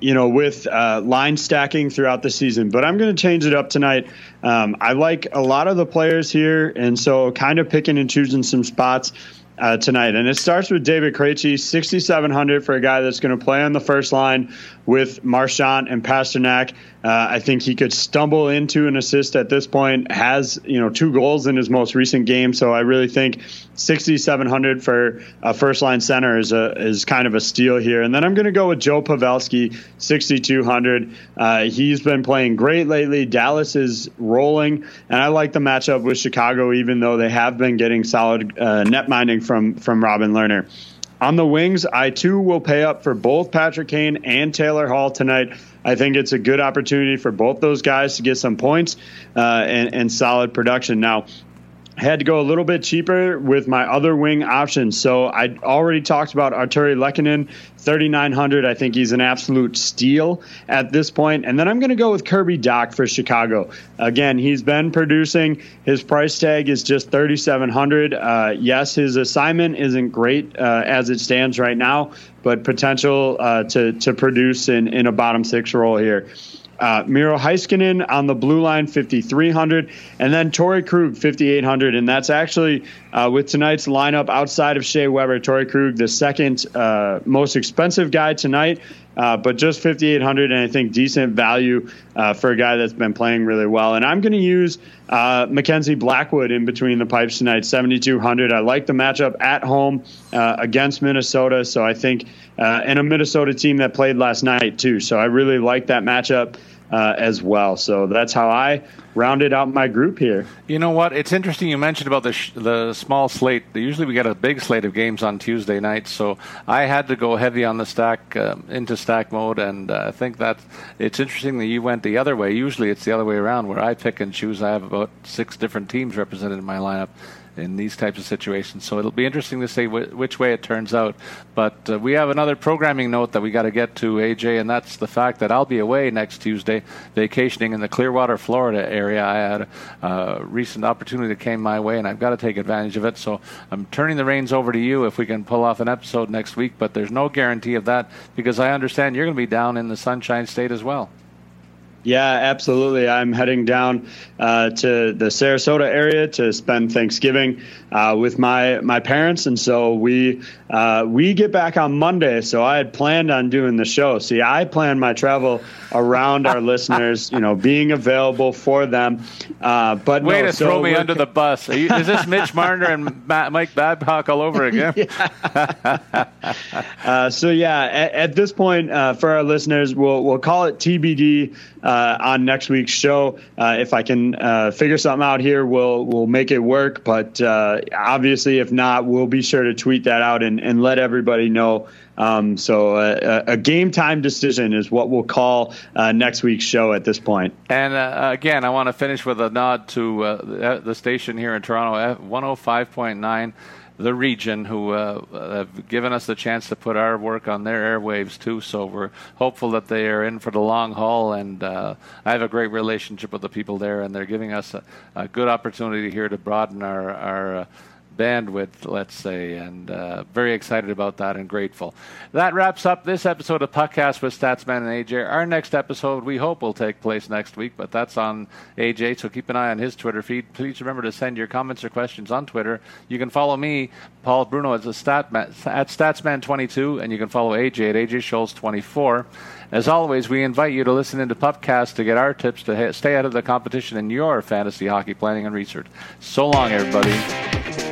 you know, with uh, line stacking throughout the season, but I'm going to change it up tonight. Um, I like a lot of the players here, and so kind of picking and choosing some spots uh, tonight. And it starts with David Krejci, 6,700 for a guy that's going to play on the first line with Marchand and Pastrnak. Uh, I think he could stumble into an assist at this point. Has you know two goals in his most recent game, so I really think 6,700 for a first line center is a is kind of a steal here. And then I'm going to go with Joe Pavelski, 6,200. Uh, he's been playing great lately. Dallas is rolling, and I like the matchup with Chicago, even though they have been getting solid uh, net minding from from Robin Lehner. On the wings, I too will pay up for both Patrick Kane and Taylor Hall tonight. I think it's a good opportunity for both those guys to get some points uh, and, and solid production. Now, had to go a little bit cheaper with my other wing options. So I already talked about Artturi Lehkonen, 3,900. I think he's an absolute steal at this point. And then I'm going to go with Kirby Dach for Chicago. Again, he's been producing. His price tag is just 3,700. Uh, yes, his assignment isn't great uh, as it stands right now, but potential uh, to to produce in in a bottom six role here. Uh, Miro Heiskanen on the blue line, 5,300. And then Torey Krug, 5,800. And that's actually, uh, with tonight's lineup outside of Shea Weber, Torey Krug, the second uh, most expensive guy tonight. Uh, but just 5,800, and I think decent value uh, for a guy that's been playing really well. And I'm going to use uh, Mackenzie Blackwood in between the pipes tonight, 7,200. I like the matchup at home against Minnesota, so I think, and a Minnesota team that played last night too. So I really like that matchup uh, as well. So that's how I rounded out my group here. You know what? It's interesting you mentioned about the sh- the small slate. Usually we get a big slate of games on Tuesday nights, so I had to go heavy on the stack uh, into stack mode, and uh, I think that it's interesting that you went the other way. Usually it's the other way around, where I pick and choose. I have about six different teams represented in my lineup in these types of situations. So it'll be interesting to see wh- which way it turns out. But uh, we have another programming note that we got to get to, AJ, and that's the fact that I'll be away next Tuesday, vacationing in the Clearwater, Florida area. I had a recent opportunity that came my way, and I've got to take advantage of it. So I'm turning the reins over to you if we can pull off an episode next week. But there's no guarantee of that because I understand you're going to be down in the Sunshine State as well. Yeah, absolutely. I'm heading down uh, to the Sarasota area to spend Thanksgiving uh, with my my parents, and so we uh, we get back on Monday. So I had planned on doing the show. See, I plan my travel around our listeners, you know, being available for them. Uh, but way no, to so throw me under the bus. You, is this Mitch Marner and Matt, Mike Babcock all over again? [laughs] Uh, so yeah, at, at this point, uh, for our listeners, we'll we'll call it TBD uh, on next week's show. Uh, if I can uh, figure something out here, we'll we'll make it work. But uh, obviously, if not, we'll be sure to tweet that out and, and let everybody know. Um, so uh, a game time decision is what we'll call uh, next week's show at this point. And again, I want to finish with a nod to the station here in Toronto, 105.9 the region who uh, have given us the chance to put our work on their airwaves too. So we're hopeful that they are in for the long haul, and uh, I have a great relationship with the people there, and they're giving us a, a good opportunity here to broaden our our uh, bandwidth, let's say, and uh, very excited about that and grateful. That wraps up this episode of Puckcast with Statsman and AJ. Our next episode, we hope, will take place next week, but that's on AJ, so keep an eye on his Twitter feed. Please remember to send your comments or questions on Twitter. You can follow me, Paul Bruno, as a Statman, at Statsman22, and you can follow AJ at AJ Scholz24. As always, we invite you to listen into Puckcast to get our tips to stay out of the competition in your fantasy hockey planning and research. So long, everybody.